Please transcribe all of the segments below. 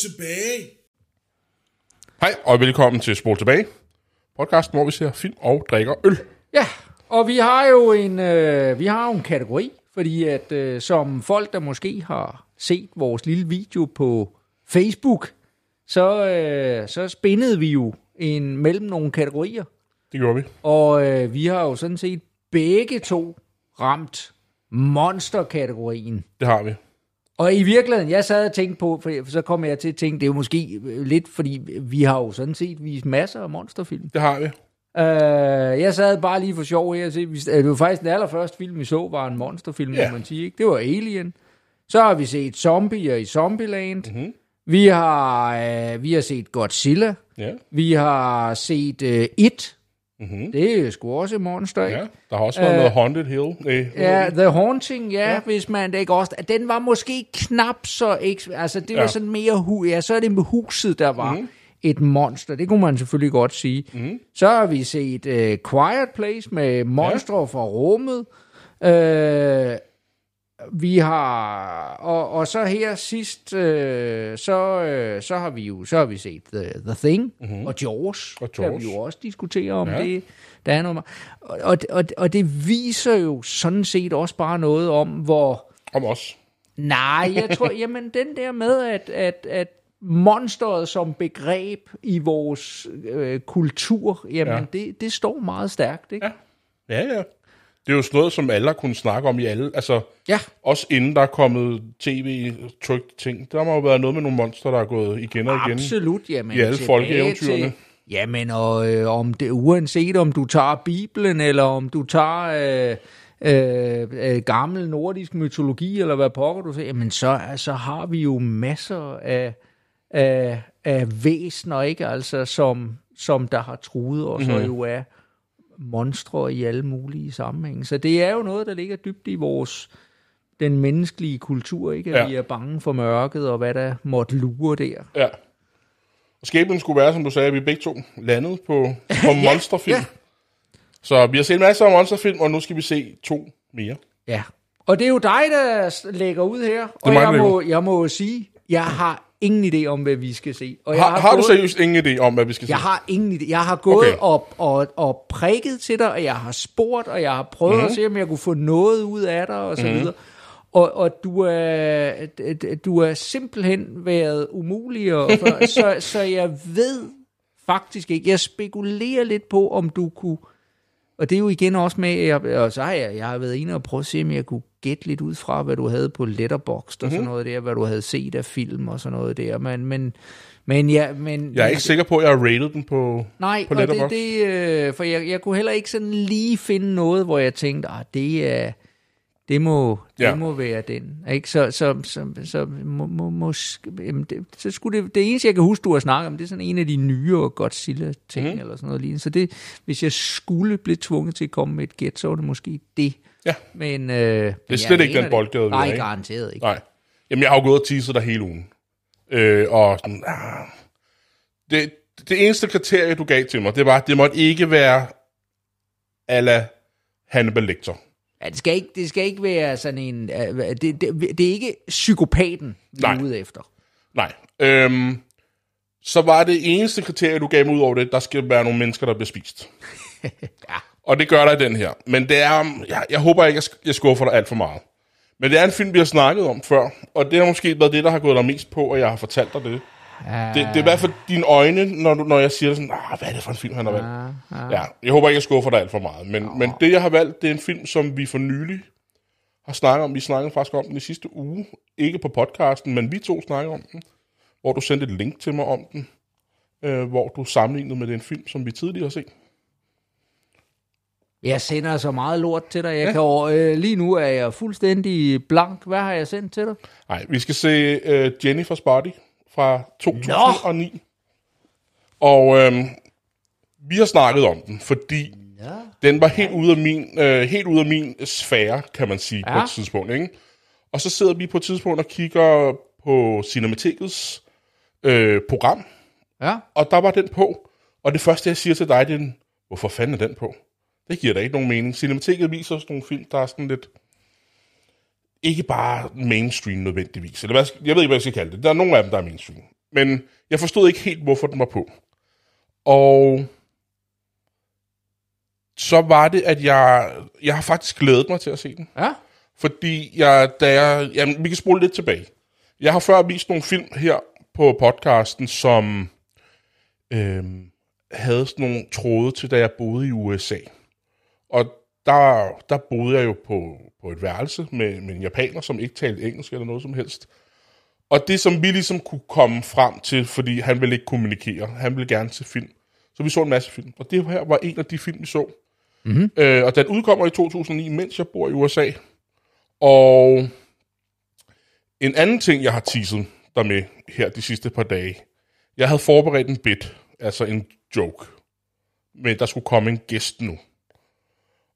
Tilbage. Hej, og velkommen til Spol Tilbage. Podcasten, hvor vi ser film og drikker øl. Ja, og vi har jo en, øh, vi har jo en kategori, fordi at øh, som folk, der måske har set vores lille video på Facebook, så, øh, så spændede vi jo en mellem nogle kategorier. Det gjorde vi. Og øh, vi har jo sådan set begge to ramt monsterkategorien. Det har vi. Og i virkeligheden, jeg sad og tænkte på, for så kom jeg til at tænke, det er jo måske øh, lidt, fordi vi har jo sådan set vist masser af monsterfilm. Det har vi. Uh, jeg sad bare lige for sjov her og se, vi- det var faktisk den allerførste film, vi så, var en monsterfilm, Ja. må man sige. Ikke? Det var Alien. Så har vi set Zombier i Zombieland. Mm-hmm. Vi, har, uh, vi har set Godzilla. Ja. Vi har set uh, It. Mm-hmm. Det er sgu også et monster, ikke? ja. Der har også været Øh, noget Haunted Hill. Øh, Ja, The Haunting, ja, ja, hvis man ikke også... Den var måske knap så... Ikke, altså, det var Ja. sådan mere... Hu, ja, så er det med huset, der var mm. et monster. Det kunne man selvfølgelig godt sige. Mm. Så har vi set uh, Quiet Place med monstre ja. fra rummet. Uh, vi har... Og, og så her sidst, øh, så, øh, så har vi jo så har vi set The, The Thing mm-hmm. og Jaws. Og Jaws. vi jo også diskutere om Ja. det. Der er noget, og, og, og, og det viser jo sådan set også bare noget om, hvor... Om os. Nej, jeg tror, jamen den der med, at, at, at monsteret som begreb i vores øh, kultur, jamen Ja. ja. det, det står meget stærkt, ikke? Ja. Ja, ja. Det er jo sådan noget, som alle har kunnet snakke om i alle. Altså, Ja. også inden der er kommet tv trykt ting. Der må jo være noget med nogle monster, der er gået igen og igen. Absolut, jamen. I alle folkeeventyrene. til- Jamen, og øh, om det, uanset om du tager Bibelen, eller om du tager øh, øh, øh, gammel nordisk mytologi, eller hvad pokker du siger, jamen så, så har vi jo masser af, af, af væsener, ikke? Altså, som, som der har truet os, mm-hmm. og jo er monstre i alle mulige sammenhænge. Så det er jo noget, der ligger dybt i vores den menneskelige kultur, ikke? At Ja. ja. vi er bange for mørket, og hvad der måtte lure der. Ja. Og skæbnen skulle være, som du sagde, at vi begge to landede på, på monsterfilm. ja. Så vi har set masser af monsterfilm, og nu skal vi se to mere. Ja. Og det er jo dig, der lægger ud her. Og mig, jeg må, jeg må sige, jeg har ingen idé om, hvad vi skal se. Og jeg Har, har du gået, seriøst ingen idé om, hvad vi skal se? Jeg har ingen idé. Jeg har gået Okay. okay. og, og, prikket til dig, og jeg har spurgt, og jeg har prøvet Mhm. mm. at se, om jeg kunne få noget ud af dig, og så mm. videre. Og, og du, er, du er simpelthen været umulig, og, for, så, så jeg ved faktisk ikke. Jeg spekulerer lidt på, om du kunne... Og det er jo igen også med, jeg, og så har jeg, jeg har været inde og prøve at se, om jeg kunne gætte lidt ud fra, hvad du havde på Letterboxd og Mhm. sådan noget der, hvad du havde set af film og sådan noget der. Men, men, men, ja, men Jeg er ikke sikker på, at jeg har rated den på, Nej, på og det, Letterboxd. det øh, for jeg, jeg kunne heller ikke sådan lige finde noget, hvor jeg tænkte, ah, det er, det må, det Ja. må være den. Ikke? Så, så, så, så, må, må, måske, jamen det, så skulle det, det eneste, jeg kan huske, du har snakket om, det er sådan en af de nyere Godzilla-ting, Mhm. mm. eller sådan noget lignende. Så det, hvis jeg skulle blive tvunget til at komme med et gæt, så var det måske det. Ja. Men, øh, det er slet ikke den boldgade, vi Nej, i. garanteret ikke. Nej. Jamen, jeg har jo gået og teaset dig hele ugen. Øh, og sådan, ah, det, det eneste kriterie, du gav til mig, det var, at det måtte ikke være ala Hannibal Lecter. Ja, det, skal ikke, det skal ikke være sådan en... Uh, det, det, det er ikke psykopaten, vi Nej. er ude efter. Nej. Øhm, så var det eneste kriterie, du gav mig ud over det, der skal være nogle mennesker, der bliver spist. Ja. Og det gør der i den her. Men det er, jeg, jeg håber ikke, jeg sk- jeg skuffer dig alt for meget. Men det er en film, vi har snakket om før, og det har måske været det, der har gået dig mest på, og jeg har fortalt dig det. Ja, Det, det er i hvert fald dine øjne, når, du, når jeg siger sådan, ah, hvad er det for en film, han har valgt? Ja, jeg håber ikke, jeg skuffer dig alt for meget. Men, men det, jeg har valgt, det er en film, som vi for nylig har snakket om. Vi snakkede faktisk om den i sidste uge. Ikke på podcasten, men vi to snakkede om den. Hvor du sendte et link til mig om den. Øh, hvor du sammenlignede med den film, som vi tidligere har set. Jeg sender så meget lort til dig. Jeg ja. kan, over- øh, lige nu er jeg fuldstændig blank. Hvad har jeg sendt til dig? Nej, vi skal se øh, Jennifer's Body fra 2009. Og øh, vi har snakket om den, fordi Ja. den var helt ude af min, øh, helt ude af min sfære, kan man sige, ja. på et tidspunkt. Ikke? Og så sidder vi på et tidspunkt og kigger på Cinematikets øh, program, Ja. og der var den på. Og det første, jeg siger til dig, det er, hvorfor fanden er den på? Det giver da ikke nogen mening. Cinematikket viser sådan nogle film, der er sådan lidt... ikke bare mainstream nødvendigvis. Eller hvad, jeg ved ikke, hvad jeg skal kalde det. Der er nogle af dem, der er mainstream. Men jeg forstod ikke helt, hvorfor den var på. Og så var det, at jeg, jeg har faktisk glædet mig til at se den. Ja. Fordi jeg, da jeg, jamen, vi kan spole lidt tilbage. Jeg har før vist nogle film her på podcasten, som øhm, havde sådan nogle tråde til, da jeg boede i USA. Og der, der boede jeg jo på, på et værelse med, med en japaner, som ikke talte engelsk eller noget som helst. Og det, som vi ligesom kunne komme frem til, fordi han ville ikke kommunikere, han ville gerne se film. Så vi så en masse film. Og det her var en af de film, vi så. Mm-hmm. Øh, og den udkommer i 2009, mens jeg bor i USA. Og en anden ting, jeg har teaset der med her de sidste par dage. Jeg havde forberedt en bit, altså en joke. Men der skulle komme en gæst nu.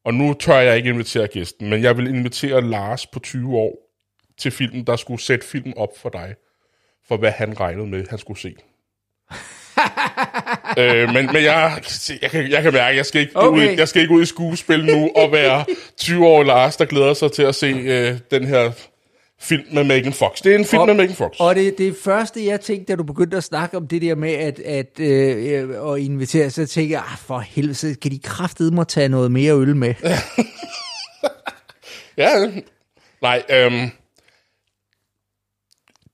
Og nu tør jeg ikke invitere gæsten, men jeg vil invitere Lars på 20 år til filmen, der skulle sætte filmen op for dig, for hvad han regnede med, han skulle se. øh, men men jeg, jeg, kan, jeg kan mærke, jeg skal, ikke okay. ud, jeg skal ikke ud i skuespil nu og være 20 år Lars, der glæder sig til at se øh, den her film med Megan Fox. Det er en film og, med Megan Fox. Og det, det første, jeg tænkte, da du begyndte at snakke om det der med at, at, øh, at invitere, så tænkte jeg, ah, for helvede, kan de kraftedeme mig tage noget mere øl med. ja, nej, øhm,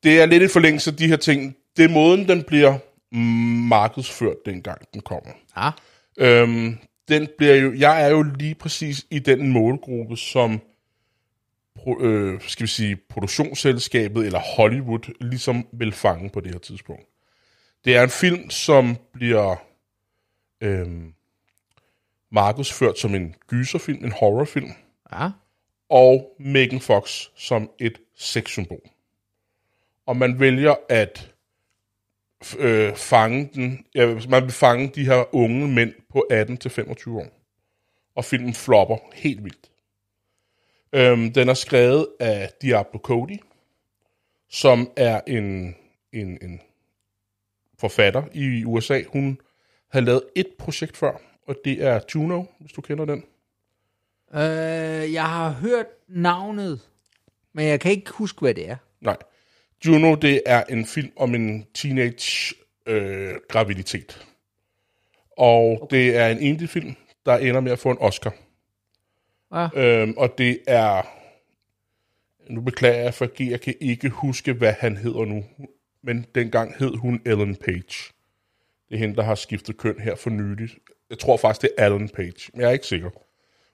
det er lidt i forlængelse af de her ting. Det er måden, den bliver markedsført, dengang den kommer. Ja. Øhm, den bliver jo, jeg er jo lige præcis i den målgruppe, som pro, øh, skal vi sige, produktionsselskabet eller Hollywood ligesom vil fange på det her tidspunkt. Det er en film, som bliver øh, markedsført som en gyserfilm, en horrorfilm, Ja. og Megan Fox som et sexsymbol. Og man vælger at øh, fange den, ja, man vil fange de her unge mænd på 18-25 år. Og filmen flopper helt vildt. Øhm, den er skrevet af Diablo Cody, som er en, en, en forfatter i USA. Hun har lavet et projekt før, og det er Juno, hvis du kender den. Øh, jeg har hørt navnet, men jeg kan ikke huske, hvad det er. Nej. Juno, det er en film om en teenage øh, graviditet. Og okay. det er en indie-film, der ender med at få en Oscar. Ja. Øhm, og det er... Nu beklager jeg, for jeg kan ikke huske, hvad han hedder nu. Men dengang hed hun Ellen Page. Det er hende, der har skiftet køn her for nyligt. Jeg tror faktisk, det er Ellen Page, men jeg er ikke sikker.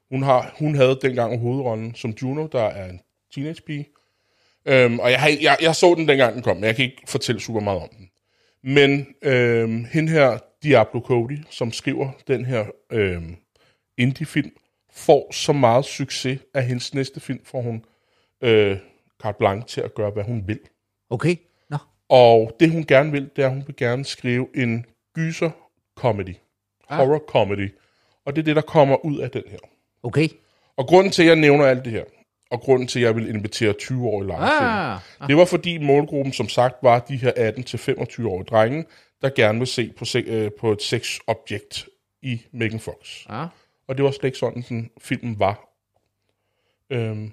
Hun, har, hun havde dengang hovedrollen som Juno, der er en teenage pige. Øhm, og jeg, har, jeg, jeg så den dengang den kom, men jeg kan ikke fortælle super meget om den. Men øhm, hende her, Diablo Cody, som skriver den her øhm, indie-film, får så meget succes, at hendes næste film får hun øh, carte blanche til at gøre, hvad hun vil. Okay, nå. Og det hun gerne vil, det er, at hun vil gerne skrive en gyser comedy. Ah. Horror comedy. Og det er det, der kommer ud af den her. Okay. Og grunden til, at jeg nævner alt det her, og grunden til, at jeg vil invitere 20-årige Lars Ah, ah. det var fordi målgruppen, som sagt, var de her 18-25-årige drenge, der gerne vil se på, se, øh, på et sexobjekt i Megan Fox. Ja. Og det var slet ikke sådan, den filmen var. Øhm,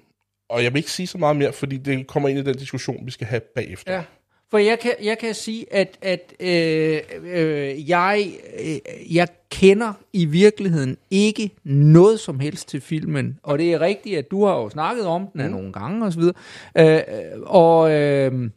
og jeg vil ikke sige så meget mere, fordi det kommer ind i den diskussion, vi skal have bagefter. Ja. For jeg kan, jeg kan sige, at, at øh, øh, jeg, øh, jeg kender i virkeligheden ikke noget som helst til filmen. Og det er rigtigt, at du har jo snakket om den mm. nogle gange osv. Øh, og... Øh,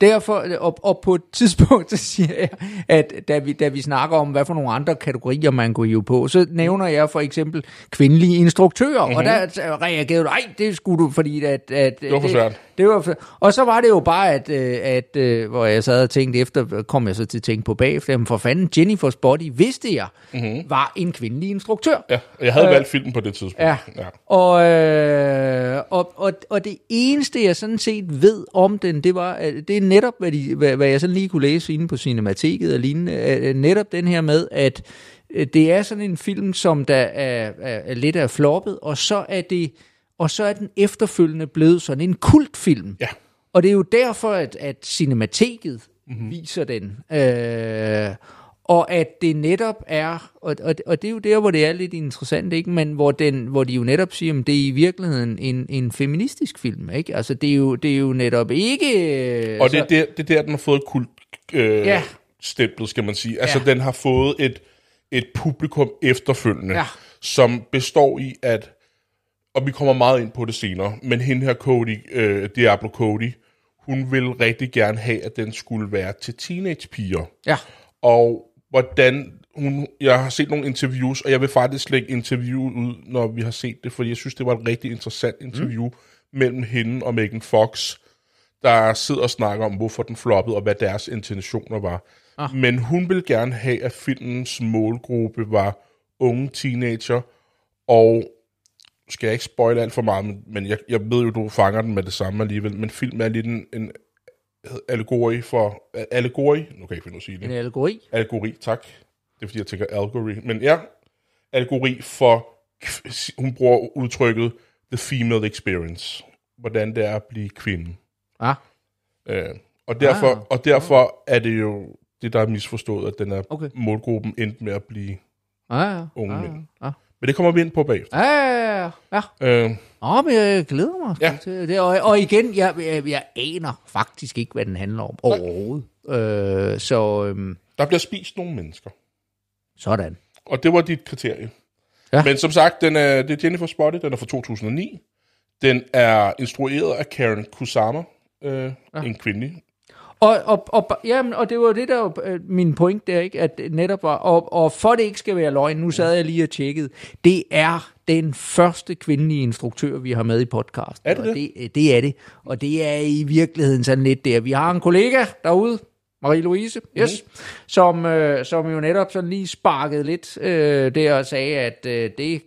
derfor, og, og på et tidspunkt, så siger jeg, at da vi, da vi snakker om, hvad for nogle andre kategorier man går hive på, så nævner jeg for eksempel kvindelige instruktører, mm-hmm. og der reagerede du, ej, det skulle du, fordi at... at Det var for svært. Det var og så var det jo bare, at, øh, at øh, hvor jeg sad og tænkte efter, kom jeg så til at tænke på bagefter, jamen for fanden, Jennifer's Body, vidste jeg, mm-hmm. var en kvindelig instruktør. Ja, jeg havde øh, valgt filmen på det tidspunkt. Ja. ja. Og, øh, og, og, og det eneste, jeg sådan set ved om den, det var, at det er netop, hvad, de, hvad, hvad jeg sådan lige kunne læse inde på Cinemateket og lignende, netop den her med, at øh, det er sådan en film, som der er, er, er lidt af floppet, og så er det og så er den efterfølgende blevet sådan en kultfilm. Ja. Og det er jo derfor, at, at Cinemateket mm-hmm. viser den. Øh, og at det netop er, og, og, og det er jo der, hvor det er lidt interessant, ikke? men hvor, den, hvor de jo netop siger, at det er i virkeligheden en, en feministisk film. Ikke? Altså, det er, jo, det er jo netop ikke... Og det er, der, det er der, den har fået kult øh, Ja. stemplet, skal man sige. Altså, Ja. den har fået et, et publikum efterfølgende, Ja. som består i, at, og vi kommer meget ind på det senere, men hende her Cody, øh, Diablo Cody, hun vil rigtig gerne have, at den skulle være til teenagepiger. Ja, Og hvordan hun, jeg har set nogle interviews, og jeg vil faktisk lægge interviewet ud, når vi har set det, fordi jeg synes, det var et rigtig interessant interview mm. mellem hende og Megan Fox, der sidder og snakker om, hvorfor den floppede, og hvad deres intentioner var. Ah. Men hun vil gerne have, at filmens målgruppe var unge teenager, og skal jeg ikke spoile alt for meget, men, men jeg, jeg ved jo, du fanger den med det samme alligevel, men film er lidt en, en allegori for... Allegori? Nu kan jeg ikke finde at sige det. en allegori. Algori, tak. Det er fordi, jeg tænker algori. Men ja, algori for, hun bruger udtrykket the female experience. Hvordan det er at blive kvinde. Ah, Øh, og, derfor, Ah. og derfor er det jo det, der er misforstået, at den er Okay. målgruppen endte med at blive... ah, ja, Unge ah, mænd. Ah, Men det kommer vi ind på bagefter. ja, ja, ja, ja. Øh, Åh, men jeg glæder mig Ja. til det. Og, og igen, jeg, jeg, jeg aner faktisk ikke, hvad den handler om overhovedet. Øh, så øhm, der bliver spist nogle mennesker. sådan. Og det var dit kriterie. Ja. Men som sagt, den er, det er Jennifer Spotted, den er fra 2009. Den er instrueret af Karen Kusama, øh, ja. en kvindelig. Og, og, og, jamen, og det var det, der var øh, min point der, ikke? At netop var, og, og for det ikke skal være løgn, nu sad jeg lige og tjekkede, det er den første kvindelige instruktør, vi har med i podcasten. Er det og det? det? Det er det, og det er i virkeligheden sådan lidt der. Vi har en kollega derude, Marie-Louise, yes, mm. som, øh, som jo netop sådan lige sparkede lidt øh, der og sagde, at øh, det,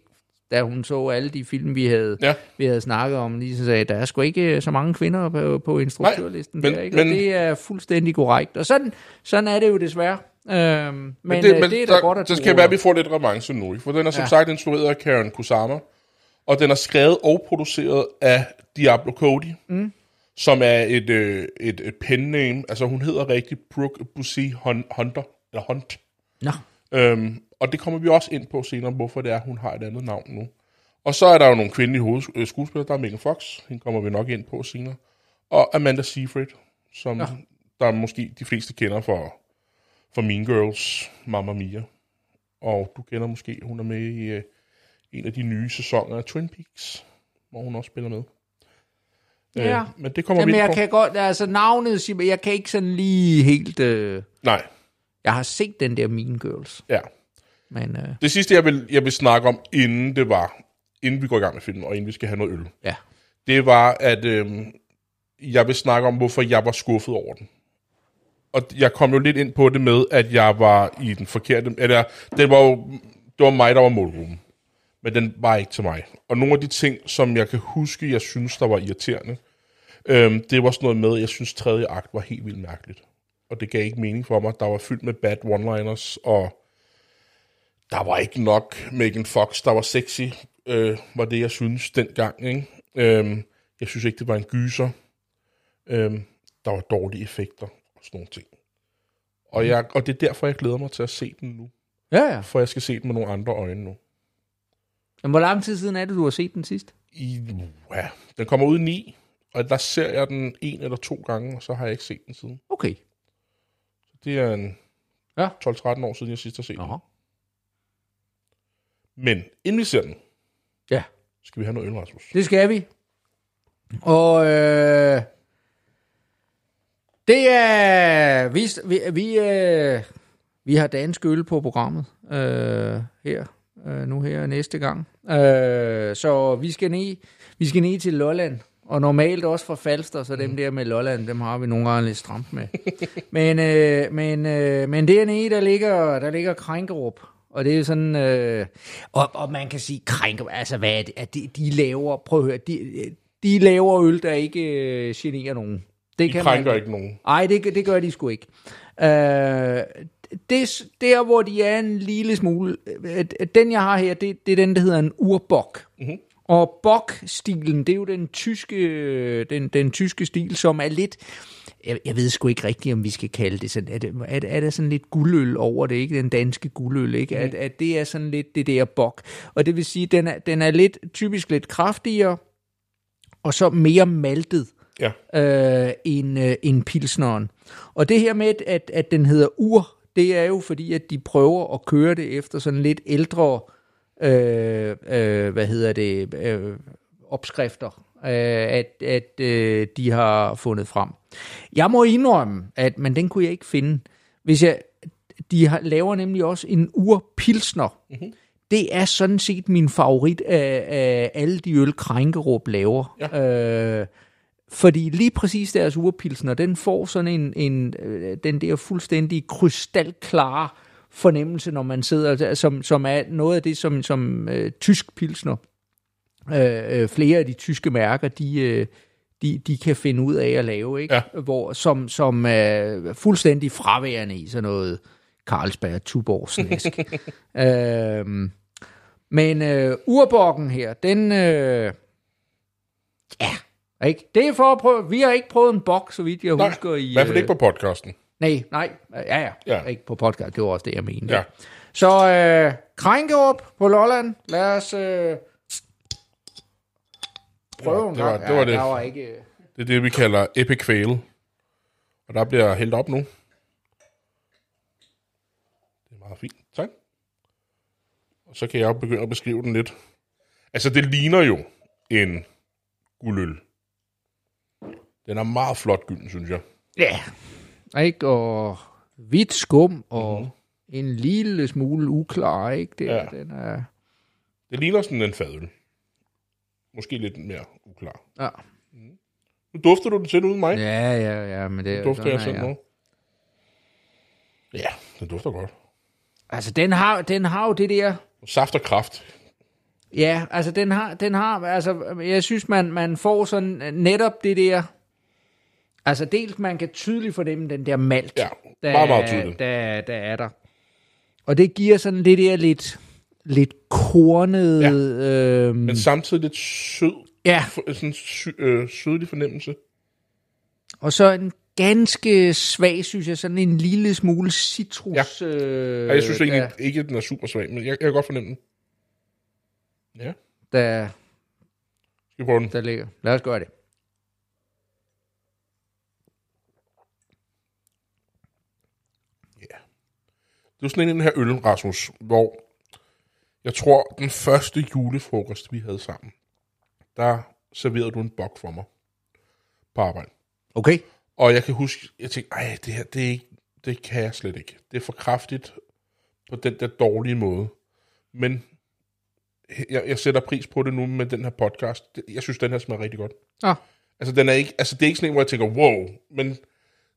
da hun så alle de film, vi havde, Ja. vi havde snakket om, lige så sagde, der er sgu ikke så mange kvinder på, på instruktørlisten men- der, ikke? men- og det er fuldstændig korrekt. Og sådan, sådan er det jo desværre. Øhm, men, men, det, det, men det er da der, godt, at så skal være, at vi får lidt revanche nu. For den er som ja. Sagt instrueret af Karen Kusama. Og den er skrevet og produceret af Diablo Cody. Mm. Som er et, øh, et, et pen name. Altså hun hedder rigtig Brooke Bussy Hun- Hunter. Eller Hunt. Nå, Øhm, og det kommer vi også ind på senere, hvorfor det er, hun har et andet navn nu. Og så er der jo nogle kvindelige hoved- øh. Der er Megan Fox, hende kommer vi nok ind på senere. Og Amanda Seyfried, som ja. der måske de fleste kender for, for Mean Girls, Mamma Mia. Og du kender måske, hun er med i øh, en af de nye sæsoner af Twin Peaks, hvor hun også spiller med. Ja. Øh, men det kommer Jamen, vi ind jeg på. kan godt, altså navnet siger, men jeg kan ikke sådan lige helt, øh, Nej, jeg har set den der Mean Girls, ja. Men øh, Det sidste, jeg vil, jeg vil snakke om, inden det var, inden vi går i gang med filmen, og inden vi skal have noget øl, ja. det var, at øhm, jeg vil snakke om, hvorfor jeg var skuffet over den. Og jeg kom jo lidt ind på det med, at jeg var i den forkerte... Eller, det var jo det var mig, der var målgruppen. Men den var ikke til mig. Og nogle af de ting, som jeg kan huske, jeg synes, der var irriterende, øhm, det var sådan noget med, at jeg synes, tredje akt var helt vildt mærkeligt. Og det gav ikke mening for mig. Der var fyldt med bad one-liners, og der var ikke nok Megan Fox, der var sexy, øh, var det, jeg synes dengang. Ikke? Øhm, jeg synes ikke, det var en gyser. Øhm, der var dårlige effekter og sådan nogle ting. Og, jeg, og det er derfor, jeg glæder mig til at se den nu. Ja, ja. For jeg skal se den med nogle andre øjne nu. Men hvor lang tid siden er det, du har set den sidst? I, ja, den kommer ud i 9, og der ser jeg den en eller to gange, og så har jeg ikke set den siden. Okay. Det er en Ja. 12-13 år siden, jeg sidst har set den. Men inden vi ser den, Ja, skal vi have noget øl, Rasmus. det skal vi. Og øh, det er, vi, vi, vi, øh, vi har dansk øl på programmet øh, her, øh, nu her næste gang. Øh, så vi skal ned, vi skal ned til Lolland, og normalt også fra Falster, så dem der med Lolland, dem har vi nogle gange lidt stramt med. men, øh, men, øh, men dernede, der ligger, der ligger Krænkerup, og det er sådan, øh, og, og man kan sige, Krænkerup, altså hvad er det, at de, de laver, prøv at høre, de, de laver øl, der ikke øh, generer nogen. Det De krænker ikke nogen. Nej, det, det gør de sgu ikke. Øh, det, der, hvor de er en lille smule... øh, Den, jeg har her, det, det er den, der hedder en urbok. Mm-hmm. Og Bock-stilen, det er jo den tyske, den, den tyske stil, som er lidt... Jeg, jeg ved sgu ikke rigtigt, om vi skal kalde det sådan. Er, det, er, er der sådan lidt guldøl over det, ikke? Den danske guldøl, ikke? Mm. At, at det er sådan lidt det der Bock. Og det vil sige, den er, den er lidt, typisk lidt kraftigere, og så mere maltet Ja. øh, end, øh, end pilsneren. Og det her med, at, at den hedder ur, det er jo fordi, at de prøver at køre det efter sådan lidt ældre, øh, øh, hvad hedder det, øh, opskrifter, øh, at, at øh, de har fundet frem. Jeg må indrømme, at men den kunne jeg ikke finde. Hvis jeg, de har, laver nemlig også en urpilsner. Mm-hmm. Det er sådan set min favorit af, af alle de øl, Krænkerup laver. Ja. Øh, fordi lige præcis deres urpilsner, den får sådan en, en øh, den der fuldstændig krystalklare fornemmelse, når man sidder, som, som er noget af det, som, som øh, tysk pilsner, øh, øh, flere af de tyske mærker, de, øh, de, de kan finde ud af at lave, ikke? Ja. Hvor, som, som er fuldstændig fraværende i sådan noget Carlsberg, Tuborg, Snesk. øhm, men øh, urbokken her, den... Øh, ja, ikke? Det er for at prøve... Vi har ikke prøvet en bok, så vidt jeg Nej, husker. I, hvert fald øh, ikke på podcasten. Nej, nej. Ja, ja. Ja. Ikke på podcast. Det var også det, jeg mente. Ja. Så øh, Krænkerup på Lolland. Lad os øh, prøve Ja, en det var- gang. det var ja, det. Var ikke... Det er det, vi kalder epic fail. Og der bliver hældt op nu. Det er meget fint. Tak. Og så kan jeg jo begynde at beskrive den lidt. Altså, det ligner jo en guldøl. Den er meget flot gylden, synes jeg. Ja. Ikke? Og hvidt skum og Mhm. en lille smule uklar, ikke? Det, Ja. ja. Den er... Det ligner sådan en fadøl. Måske lidt mere uklar. Ja. Nu dufter du den selv uden mig. Ja, ja, ja, men det er dufter sådan jeg selv jeg. nu. Ja, den dufter godt. Altså, den har, den har jo det der... Saft og kraft. Ja, altså den har, den har, altså jeg synes, man, man får sådan netop det der, altså dels man kan tydeligt fornemme den der malt, Ja, der, meget, meget tydeligt. Der, der er der. Og det giver sådan det der lidt, lidt kornet, Ja. øhm, Men samtidig lidt sød. ja, sådan sy, øh, sødlig fornemmelse. og så en ganske svag, synes jeg, sådan en lille smule citrus. Ja. Øh, Ja, jeg synes egentlig der, ikke, at den er super svag, men jeg, jeg kan godt fornemme den. Ja, der, skal vi prøve den? der ligger. Lad os gøre det. Det er sådan en af den her øl, Rasmus, hvor jeg tror, den første julefrokost, vi havde sammen, der serverede du en bok for mig på arbejde. Okay. Og jeg kan huske, jeg tænkte, ej, det her, det, er ikke, det kan jeg slet ikke. Det er for kraftigt på den der dårlige måde. Men jeg, jeg sætter pris på det nu med den her podcast. Jeg synes, den her smager rigtig godt. Ah. Altså, den er ikke, altså, det er ikke sådan en, hvor jeg tænker, wow, men det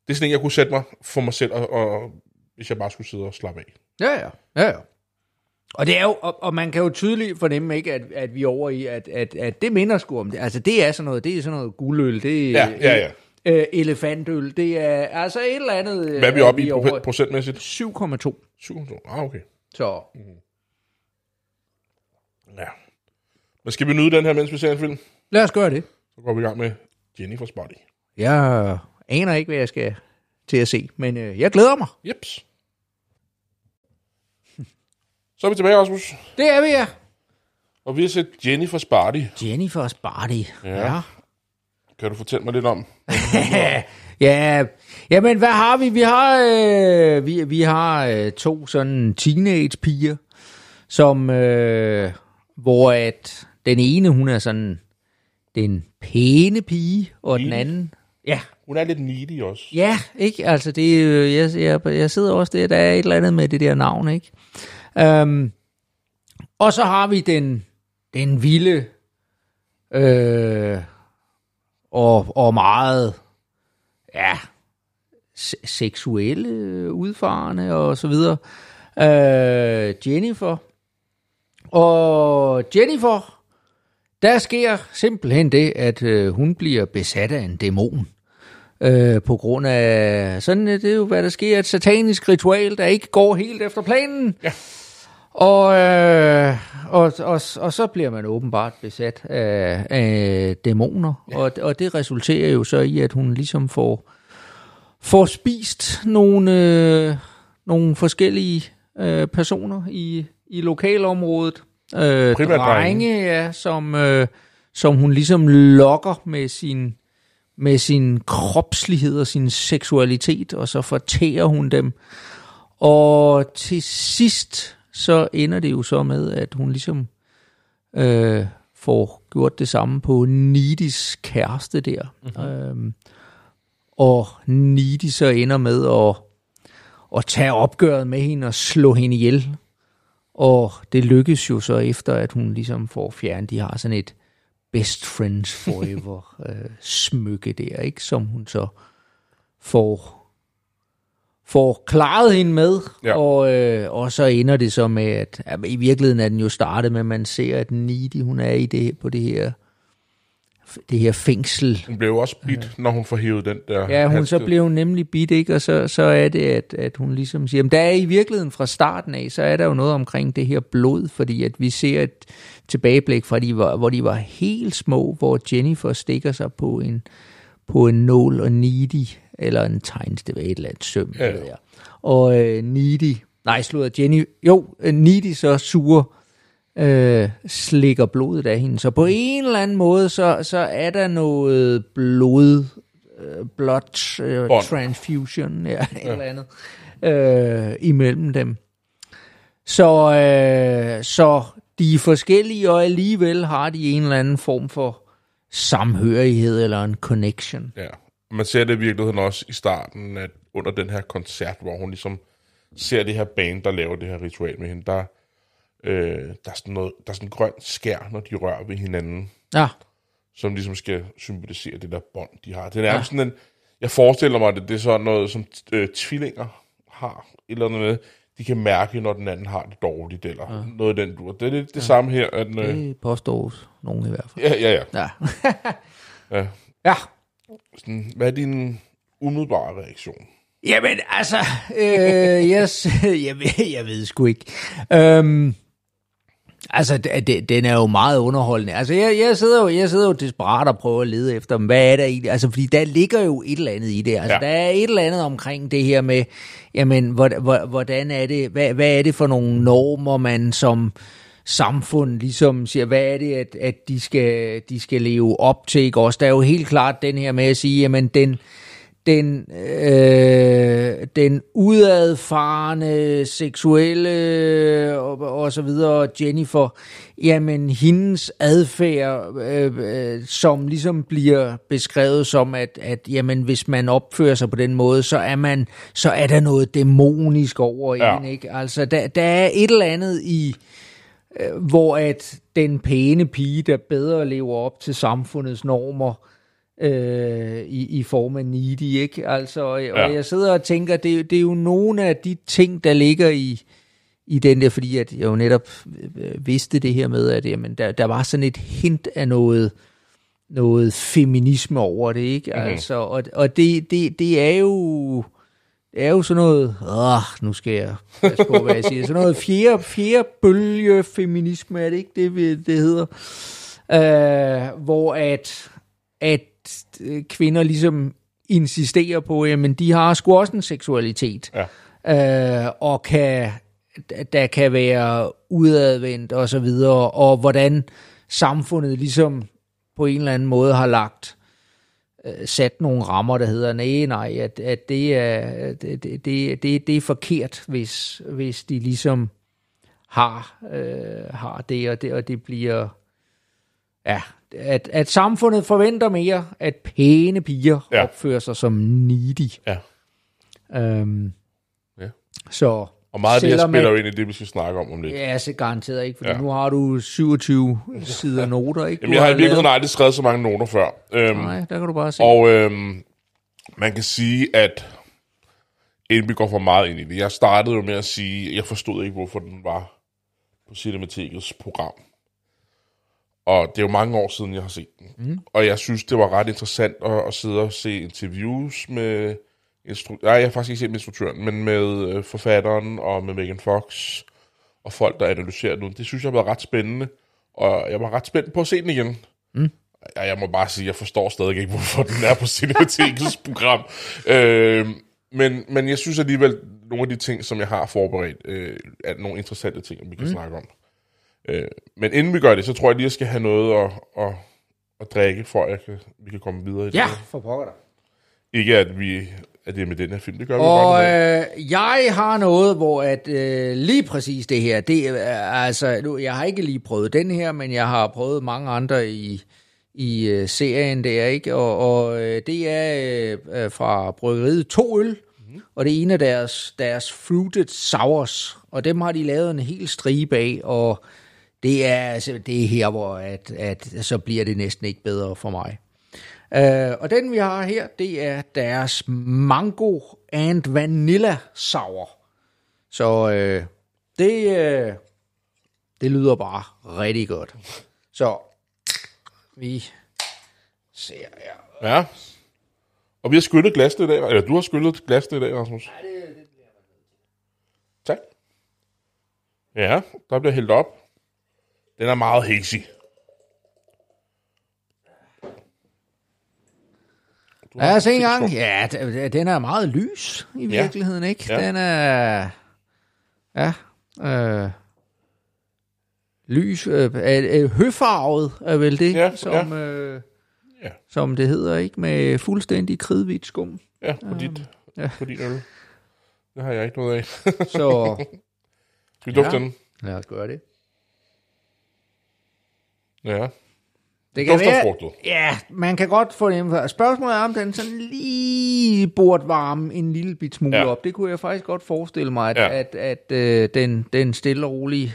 er sådan en, jeg kunne sætte mig for mig selv, og, og hvis jeg bare skulle sidde og slappe af. Ja, ja. ja, ja. Og, det er jo, og, og man kan jo tydeligt fornemme, ikke, at, at vi er over i, at, at, at det minder sgu om det. Altså, det er sådan noget, det er sådan noget guldøl, det er Ja, ja, ja. Øh, elefantøl, det er altså et eller andet... Hvad er vi oppe i over pro- procentmæssigt? 7,2. 7,2. Ah, okay. Så Ja. Men skal vi nyde den her, mens vi ser en film? lad os gøre det. Så går vi i gang med Jennifer's Body. Jeg aner ikke, hvad jeg skal til at se, men øh, jeg glæder mig. Jeps. Så er vi tilbage, Rasmus. Det er vi, ja. Og vi har set Jennifer's Body. Jennifer's Body. Ja. Kan du fortælle mig lidt om? Ja, jamen hvad har vi? Vi har, øh, vi, vi har øh, to sådan teenage-piger, som, øh, hvor at den ene, hun er sådan den pæne pige, og den Pige? anden, ja, Hun er lidt needy også. ja, ikke? Altså det, jeg, jeg, jeg sidder også der, der er et eller andet med det der navn, ikke? Um, og så har vi den, den vilde, øh, og, og meget, ja, se- seksuelle udfarende og så videre. Øh, Jennifer. Og Jennifer, der sker simpelthen det, at øh, hun bliver besat af en dæmon. Øh, på grund af, sådan øh, det er jo, hvad der sker, et satanisk ritual, der ikke går helt efter planen. Ja. Og, øh, og, og, og så bliver man åbenbart besat af, af dæmoner, ja. og, og det resulterer jo så i, at hun ligesom får, får spist nogle, øh, nogle forskellige øh, personer i, i lokalområdet. Øh, Primært drenge, ja, som, øh, som hun ligesom lokker med sin, med sin kropslighed og sin seksualitet, og så fortærer hun dem. Og til sidst så ender det jo så med, at hun ligesom øh, får gjort det samme på Nidis kæreste der. Mm-hmm. Øhm, og Nidi så ender med at, at tage opgøret med hende og slå hende ihjel. Og det lykkes jo så efter, at hun ligesom får fjernet, de har sådan et best friends forever øh, smykke der, ikke? som hun så får får klaret hende med, ja. og, øh, og så ender det så med, at ja, i virkeligheden er den jo startet med, at man ser, at Nidi, hun er i det, på det her det her fængsel. Hun blev også bit, ja. når hun får hævet den der Ja, hun så blev hun nemlig bit, ikke? og så, så er det, at, at hun ligesom siger, men der er i virkeligheden fra starten af, så er der jo noget omkring det her blod, fordi at vi ser et tilbageblik fra, de var, hvor de var helt små, hvor Jennifer stikker sig på en, på en nål og Needy eller en var et eller andet søm, ja. ved jeg. Og øh, Needy, nej, slået Jenny, jo, øh, Needy så sur, øh, slikker blodet af hende. Så på en eller anden måde, så, så er der noget blod, øh, blood øh, transfusion, ja, ja. eller andet, øh, imellem dem. Så, øh, så de er forskellige, og alligevel har de en eller anden form for samhørighed eller en connection. Ja, man ser det i virkeligheden også i starten, at under den her koncert, hvor hun ligesom ser det her band, der laver det her ritual med hende, der, øh, der, er sådan noget, der er sådan en grøn skær, når de rører ved hinanden. Ja. Som ligesom skal symbolisere det der bånd, de har. Det er nærmest ja. sådan en, jeg forestiller mig, at det er sådan noget, som øh, tvillinger har, eller andet med, de kan mærke, når den anden har det dårligt, eller ja. noget af den du. Det er det, det ja. samme her. At, øh, det påstås nogen i hvert fald. Ja, ja, ja. Ja. ja. ja. Sådan, hvad er din umiddelbare reaktion? Jamen, altså, øh, yes, jeg, ved, jeg ved sgu ikke. Øhm, altså, det, den er jo meget underholdende. Altså, jeg, jeg, sidder jo, jeg sidder jo desperat og prøver at lede efter, hvad er der i det? Altså, fordi der ligger jo et eller andet i det. Altså, ja. der er et eller andet omkring det her med, jamen, hvordan er det, hvad, hvad er det for nogle normer, man som samfund ligesom siger, hvad er det, at, at de, skal, de skal leve op til, ikke også? Der er jo helt klart den her med at sige, jamen den, den, øh, den udadfarende, seksuelle og, og så videre, Jennifer, jamen hendes adfærd, øh, øh, som ligesom bliver beskrevet som, at, at jamen, hvis man opfører sig på den måde, så er, man, så er der noget dæmonisk over ja. en, ikke? Altså, der, der er et eller andet i, øh, hvor at den pæne pige, der bedre lever op til samfundets normer, øh, i, i form af needy, ikke? Altså, og ja. jeg sidder og tænker, det, det er jo nogle af de ting, der ligger i, i den der, fordi at jeg jo netop øh, vidste det her med, at jamen, der, der var sådan et hint af noget, noget feminisme over det, ikke? Mm-hmm. Altså, og, og det, det, det er jo det er jo sådan noget, åh, nu skal jeg passe på, hvad jeg siger, sådan noget fjerde, fjerde bølge feminisme, er det ikke det, det hedder? Uh, hvor at, at kvinder ligesom insisterer på, jamen de har sgu også en seksualitet, ja. uh, og kan, der kan være udadvendt og så videre, og hvordan samfundet ligesom på en eller anden måde har lagt øh, sat nogle rammer, der hedder, nej, nej, at, at det, er, det, det, det, det er forkert, hvis, hvis de ligesom har, øh, har det, og det, og det bliver, ja, at, at samfundet forventer mere, at pæne piger ja. opfører sig som needy. Ja. Øhm, ja. Så og meget af det her spiller jo ind i det, vi skal snakke om om lidt. Ja, så garanteret ikke, for ja. nu har du 27 sider noter, ikke? Jamen, jeg har i virkeligheden aldrig skrevet så mange noter før. Øhm, Nej, der kan du bare se. Og øhm, man kan sige, at inden vi går for meget ind i det, jeg startede jo med at sige, at jeg forstod ikke, hvorfor den var på Cinematikets program. Og det er jo mange år siden, jeg har set den. Mm. Og jeg synes, det var ret interessant at, at sidde og se interviews med instru- Nej, jeg har faktisk ikke set med instruktøren, men med øh, forfatteren og med Megan Fox og folk, der analyserer den. Det synes jeg har været ret spændende, og jeg var ret spændt på at se den igen. Mm. Ja, jeg må bare sige, jeg forstår stadig ikke, hvorfor den er på Cinematikens program. Øh, men, men jeg synes alligevel, nogle af de ting, som jeg har forberedt, øh, er nogle interessante ting, vi kan mm. snakke om. Øh, men inden vi gør det, så tror jeg lige, jeg skal have noget at, at, at drikke, for at jeg kan, vi kan komme videre i Ja, det. for pokker dig. Ikke at, vi, at det er med den her film, det gør vi Og med. øh, jeg har noget, hvor at øh, lige præcis det her, det er altså, nu, jeg har ikke lige prøvet den her, men jeg har prøvet mange andre i, i øh, serien der, ikke? Og, og øh, det er øh, øh, fra bryggeriet to øl, mm-hmm. og det er en af deres, deres fruited sours, og dem har de lavet en hel stribe af, og det er, altså, det er her, hvor at, at, så bliver det næsten ikke bedre for mig. Uh, og den vi har her, det er deres mango and vanilla sour. Så uh, det, uh, det lyder bare rigtig godt. Så vi ser her. Ja. Og vi har skyllet glasene i dag, eller du har skyllet glasene i dag, Rasmus. Ja, det, det bliver Tak. Ja, der bliver hældt op. Den er meget hazy. Du Ja, se en fin Ja, den er meget lys i Ja. virkeligheden, ikke? Ja. Den er... Ja. Øh, lys. Øh, øh, høfarvet er vel det, Ja, som, Øh, Ja. som det hedder, ikke? Med fuldstændig kridhvidt skum. Ja, på, dit, ja. på din øl. Det har jeg ikke noget af. Så Skal vi dufte Ja. den? lad os gøre det. Ja. Det Dufter frugtet. Ja, man kan godt få det. Spørgsmålet er, om den sådan lige burde varme en lille bit smule Ja. op. Det kunne jeg faktisk godt forestille mig, at, Ja. at, at øh, den, den stille og rolig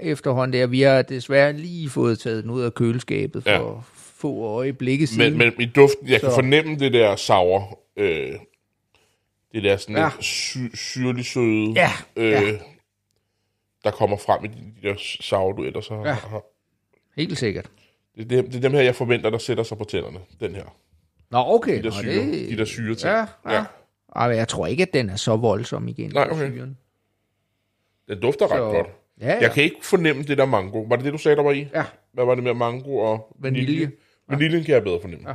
efterhånden der. Vi har desværre lige fået taget den ud af køleskabet for Ja. få øjeblikke siden. Men, men i duften, jeg kan Så. fornemme det der sour. Øh, det der sådan Ja. lidt sy- syrlig søde, Ja, øh, ja. der kommer frem i de, de der sour, du ellers har. Ja. Helt sikkert. Det, er dem, det er dem her, jeg forventer, der sætter sig på tænderne. Den her. Nå, okay. De der Nå, syre, det... de der syre ting. Ja, ja. ja. ja. Ej, jeg tror ikke, at den er så voldsom igen. Nej, okay. syren. Den dufter ret Så- godt. Ja, ja. Jeg kan ikke fornemme det der mango. Var det det, du sagde, der var i? Ja. Hvad var det med mango og Vanilje. Vaniljen kan jeg bedre fornemme. Ja.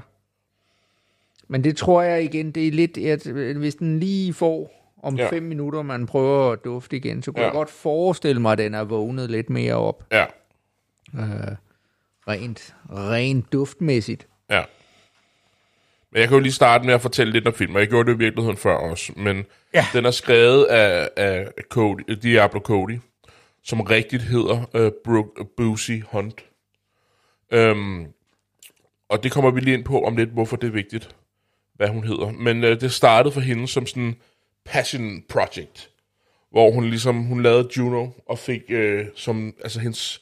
Men det tror jeg igen, det er lidt, at hvis den lige får om Ja. ja. fem minutter, man prøver at dufte igen, så kunne Ja. ja. jeg godt forestille mig, at den er vågnet lidt mere op. Ja. Øh, rent, rent duftmæssigt. Ja. Men jeg kan jo lige starte med at fortælle lidt om filmen. Jeg gjorde det i virkeligheden før også. Men Ja. den er skrevet af, af Cody, Diablo Cody, som rigtigt hedder uh, Brooke Boosie Hunt. Um, og det kommer vi lige ind på om lidt, hvorfor det er vigtigt, hvad hun hedder. Men uh, det startede for hende som sådan en passion project, hvor hun ligesom, hun lavede Juno og fik uh, som, altså hendes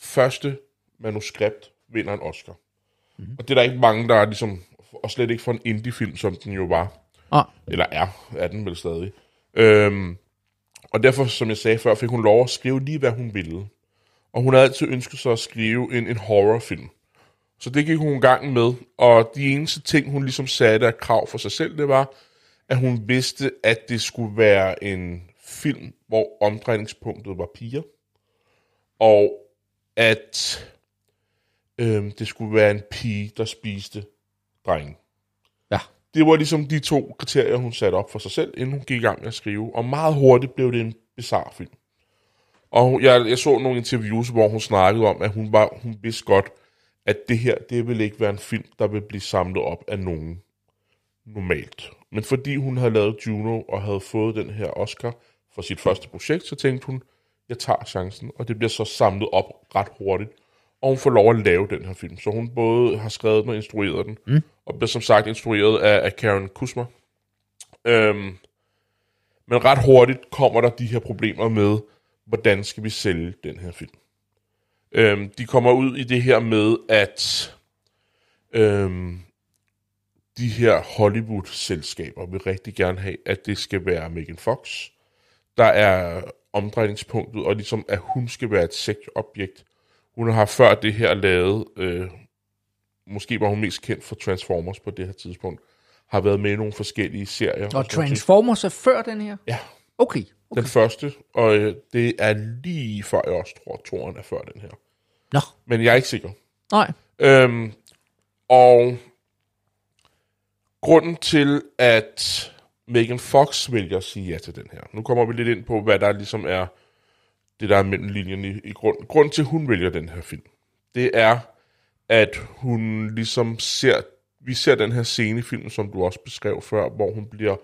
første manuskript vinder en Oscar. Mm-hmm. Og det er der ikke mange, der er ligesom, og slet ikke for en indie-film, som den jo var. Ah. Eller er, er den vel stadig. Øhm, og derfor, som jeg sagde før, fik hun lov at skrive lige, hvad hun ville. Og hun havde altid ønsket sig at skrive en, en horrorfilm. Så det gik hun i gang med, og de eneste ting, hun ligesom satte af krav for sig selv, det var, at hun vidste, at det skulle være en film, hvor omdrejningspunktet var piger, og at øhm, det skulle være en pige, der spiste drengen. Ja. Det var ligesom de to kriterier, hun satte op for sig selv, inden hun gik i gang med at skrive. Og meget hurtigt blev det en bizarre film. Og jeg, jeg så nogle interviews, hvor hun snakkede om, at hun, var, hun vidste godt, at det her, det vil ikke være en film, der vil blive samlet op af nogen normalt. Men fordi hun havde lavet Juno og havde fået den her Oscar for sit første projekt, så tænkte hun, jeg tager chancen, og det bliver så samlet op ret hurtigt. Og hun får lov at lave den her film. Så hun både har skrevet den og instrueret den, mm. og bliver som sagt instrueret af, af Karen Kusma. Øhm, men ret hurtigt kommer der de her problemer med, hvordan skal vi sælge den her film. Øhm, de kommer ud i det her med, at øhm, de her Hollywood-selskaber vil rigtig gerne have, at det skal være Megan Fox, der er omdrejningspunktet, og ligesom at hun skal være et sexobjekt. Hun har før det her lavet, øh, måske var hun mest kendt for Transformers på det her tidspunkt, har været med i nogle forskellige serier. Og noget. Transformers er før den her? Ja, Okay. Okay. Den første, og øh, det er lige før jeg også tror, at toren er før den her. Nå, Men jeg er ikke sikker. nej. Øhm, og grunden til, at Megan Fox vælger at sige ja til den her. Nu kommer vi lidt ind på, hvad der ligesom er det, der er mellem linjerne i, i grund. Grunden til, at hun vælger den her film, det er, at hun ligesom ser, vi ser den her scene i filmen, som du også beskrev før, hvor hun bliver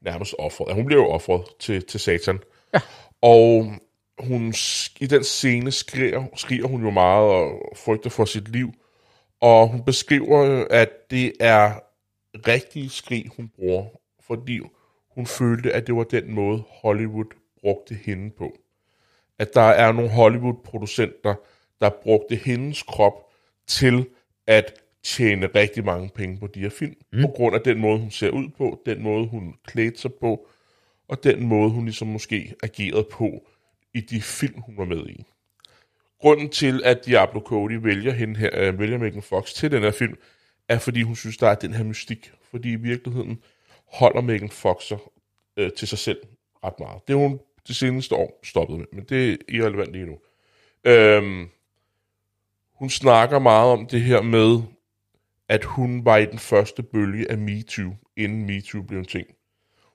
nærmest offret. Ja, hun bliver jo offret til, til satan. Ja. Og hun, i den scene skriger, skriger hun jo meget og frygter for sit liv. Og hun beskriver, at det er rigtige skrig, hun bruger, fordi hun følte, at det var den måde, Hollywood brugte hende på. At der er nogle Hollywood-producenter, der brugte hendes krop til at tjene rigtig mange penge på de her film, mm. på grund af den måde, hun ser ud på, den måde, hun klædte sig på, og den måde, hun ligesom måske agerede på i de film, hun var med i. Grunden til, at Diablo Cody vælger, hende her, øh, vælger Megan Fox til den her film, er fordi hun synes, der er den her mystik. Fordi i virkeligheden holder Megan Fox sig øh, til sig selv ret meget. Det er hun det seneste år stoppet med, men det er irrelevant lige nu. Øhm, hun snakker meget om det her med, at hun var i den første bølge af MeToo, inden MeToo blev en ting.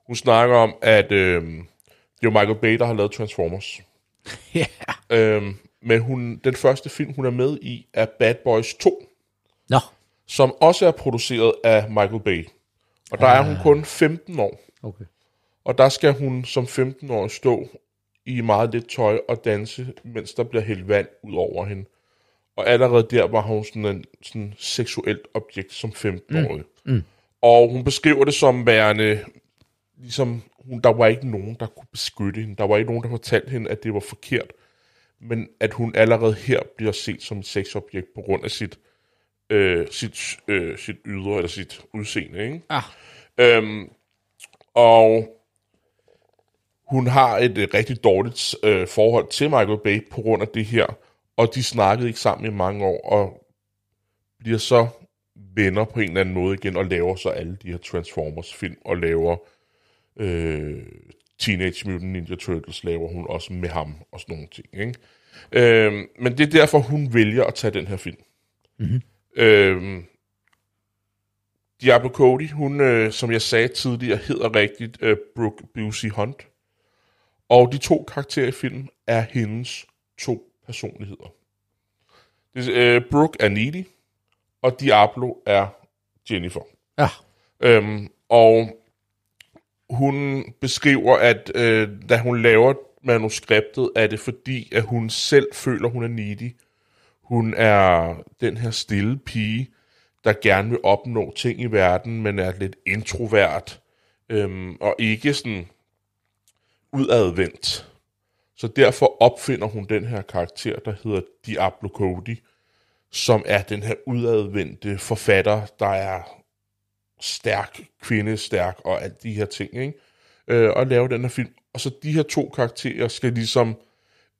Hun snakker om, at øh, det er jo Michael Bay, der har lavet Transformers. Ja. Øhm, men hun, den første film, hun er med i, er Bad Boys 2, Nå, som også er produceret af Michael Bay. Og der er hun kun 15 år. okay. Og der skal hun som 15-årig stå i meget lidt tøj og danse, mens der bliver hældt vand ud over hende. Og allerede der var hun sådan en sådan seksuelt objekt som 15-årig. Mm. Mm. Og hun beskriver det som værende, ligesom, hun, der var ikke nogen, der kunne beskytte hende. Der var ikke nogen, der fortalte hende, at det var forkert. Men at hun allerede her bliver set som et sexobjekt på grund af sit, øh, sit, øh, sit ydre, eller sit udseende. Ikke? Ah, Øhm, og hun har et øh, rigtig dårligt øh, forhold til Michael Bay på grund af det her, og de snakkede ikke sammen i mange år, og bliver så venner på en eller anden måde igen, og laver så alle de her Transformers-film, og laver øh, Teenage Mutant Ninja Turtles, laver hun også med ham, og sådan nogle ting. Ikke? Øh, men det er derfor, hun vælger at tage den her film. Mm-hmm. Øh, Diablo Cody, hun, øh, som jeg sagde tidligere, hedder rigtigt øh, Brooke Busey Hunt. Og de to karakterer i filmen er hendes to personligheder. Det, øh, Brooke er Needy, og Diablo er Jennifer. ja. Øhm, og hun beskriver, at øh, da hun laver manuskriptet, er det fordi, at hun selv føler, hun er needy. Hun er den her stille pige, der gerne vil opnå ting i verden, men er lidt introvert, øhm, og ikke sådan udadvendt. Så derfor opfinder hun den her karakter, der hedder Diablo Cody, som er den her udadvendte forfatter, der er stærk, kvindestærk og alt de her ting, ikke? Øh, og lave den her film. Og så de her to karakterer skal ligesom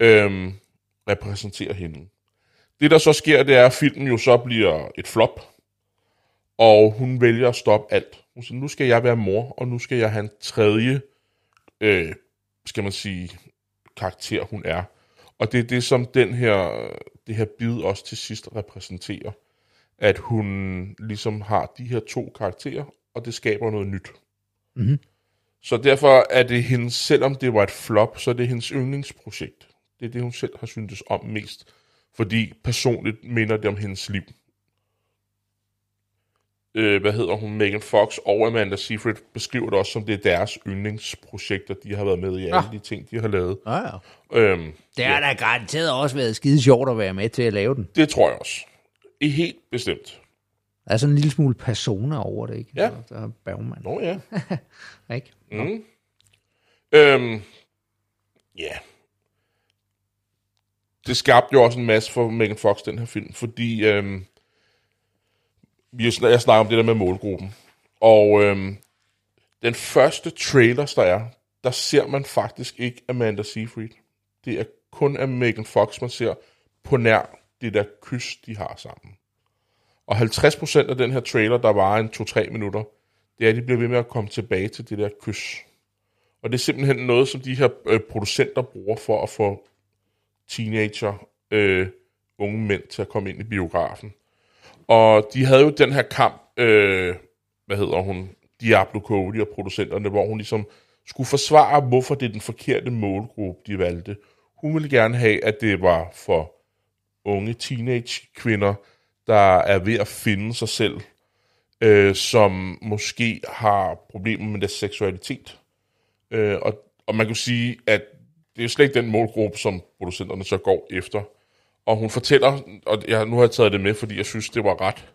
øh, repræsentere hende. Det, der så sker, det er, at filmen jo så bliver et flop, og hun vælger at stoppe alt. Hun siger, nu skal jeg være mor, og nu skal jeg have en tredje, øh, skal man sige, karakter, hun er. Og det er det, som den her, det her bid også til sidst repræsenterer. At hun ligesom har de her to karakterer, og det skaber noget nyt. Mhm. Så derfor er det hendes, selvom det var et flop, så er det hendes yndlingsprojekt. Det er det, hun selv har syntes om mest. Fordi personligt minder det om hendes liv. Øh, hvad hedder hun? Megan Fox og Amanda Seyfried beskriver det også som det er deres yndlingsprojekter, de har været med i alle Ah. de ting, de har lavet. Ja, ja. Øhm, Det har da garanteret også været skide sjovt at være med til at lave den. det tror jeg også. I helt bestemt. Der er sådan en lille smule persona over det, ikke? Ja. Der er Bergman, Nå ja. ikke? Mm. Øhm, ja. Det skabte jo også en masse for Megan Fox, den her film, fordi øhm, vi har, jeg snakker om det der med målgruppen. Og øhm, den første trailer, der er, der ser man faktisk ikke Amanda Seyfried. Det er kun af Megan Fox, man ser på nær det der kys, de har sammen. Og 50% af den her trailer, der var en 2-3 minutter, det er, at de bliver ved med at komme tilbage til det der kys. Og det er simpelthen noget, som de her øh, producenter bruger for at få teenager, øh, unge mænd til at komme ind i biografen. Og de havde jo den her kamp, øh, hvad hedder hun, Diablo Cody og producenterne, hvor hun ligesom skulle forsvare, hvorfor det er den forkerte målgruppe, de valgte. Hun ville gerne have, at det var for unge teenage kvinder, der er ved at finde sig selv, øh, som måske har problemer med deres seksualitet. Øh, og, og man kan sige, at det er slet ikke den målgruppe, som producenterne så går efter. Og hun fortæller, og jeg, nu har jeg taget det med, fordi jeg synes, det var ret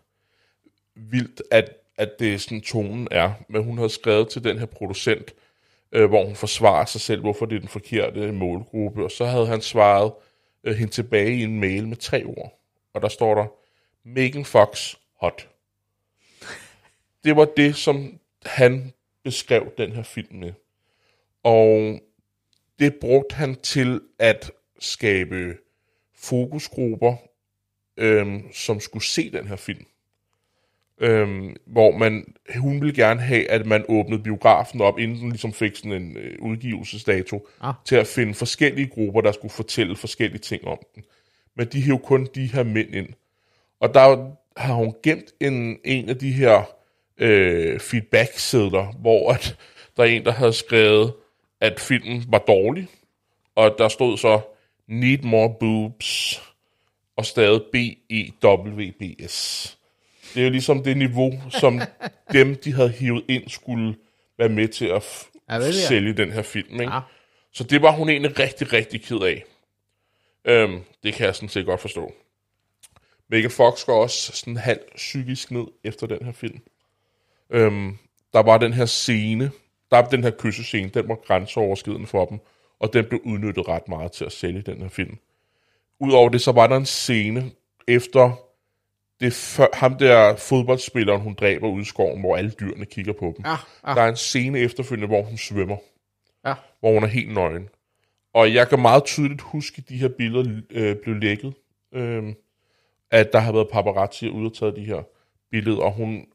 vildt, at, at det er sådan tonen er. Men hun har skrevet til den her producent, øh, hvor hun forsvarer sig selv, hvorfor det er den forkerte målgruppe. Og så havde han svaret øh, hende tilbage i en mail med tre ord. Og der står der, Megan Fox hot. Det var det, som han beskrev den her film med. Og det brugte han til at skabe fokusgrupper, øhm, som skulle se den her film. Øhm, hvor man, hun ville gerne have, at man åbnede biografen op, inden den ligesom fik sådan en øh, udgivelsesdato, ah. til at finde forskellige grupper, der skulle fortælle forskellige ting om den. Men de hævde kun de her mænd ind. Og der har hun gemt en, en af de her øh, feedback-sædler, hvor at der er en, der havde skrevet, at filmen var dårlig, og der stod så, need more boobs, og stadig B-E-W-B-S. Det er jo ligesom det niveau, som dem, de havde hivet ind, skulle være med til at f- Ja, sælge den her film. Ikke? Ja. Så det var hun egentlig rigtig, rigtig ked af. Øhm, det kan jeg sådan set godt forstå. Megan Fox går også sådan halv psykisk ned efter den her film. Øhm, der var den her scene, der er den her kyssescene, den var grænseoverskridende for dem, og den blev udnyttet ret meget til at sælge den her film. Udover det, så var der en scene efter det før, ham der fodboldspilleren, hun dræber ude i skoven, hvor alle dyrene kigger på dem. Ah, ah. Der er en scene efterfølgende, hvor hun svømmer, Ja. hvor hun er helt nøgen. Og jeg kan meget tydeligt huske, at de her billeder øh, blev lækket. Øh, at der har været paparazzi ude og taget de her billeder. Og hun,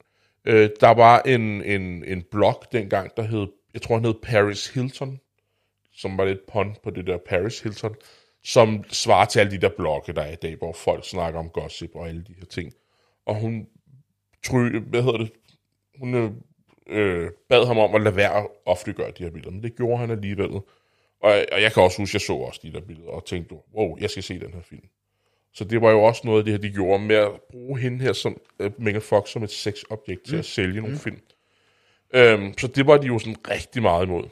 øh, der var en, en, en blog dengang, der hed, jeg tror han hed Paris Hilton, som var lidt pun på det der Paris Hilton, som svarer til alle de der blogge, der er i dag, hvor folk snakker om gossip og alle de her ting. Og hun, try, hvad hedder det, hun øh, øh, bad ham om at lade være at offentliggøre de her billeder, men det gjorde han alligevel. Og, og jeg kan også huske, at jeg så også de der billeder, og tænkte, wow, jeg skal se den her film. Så det var jo også noget af det her, de gjorde med at bruge hende her som uh, Megan Fox som et sexobjekt til mm. at sælge nogle film. Um, så det var de jo sådan rigtig meget imod.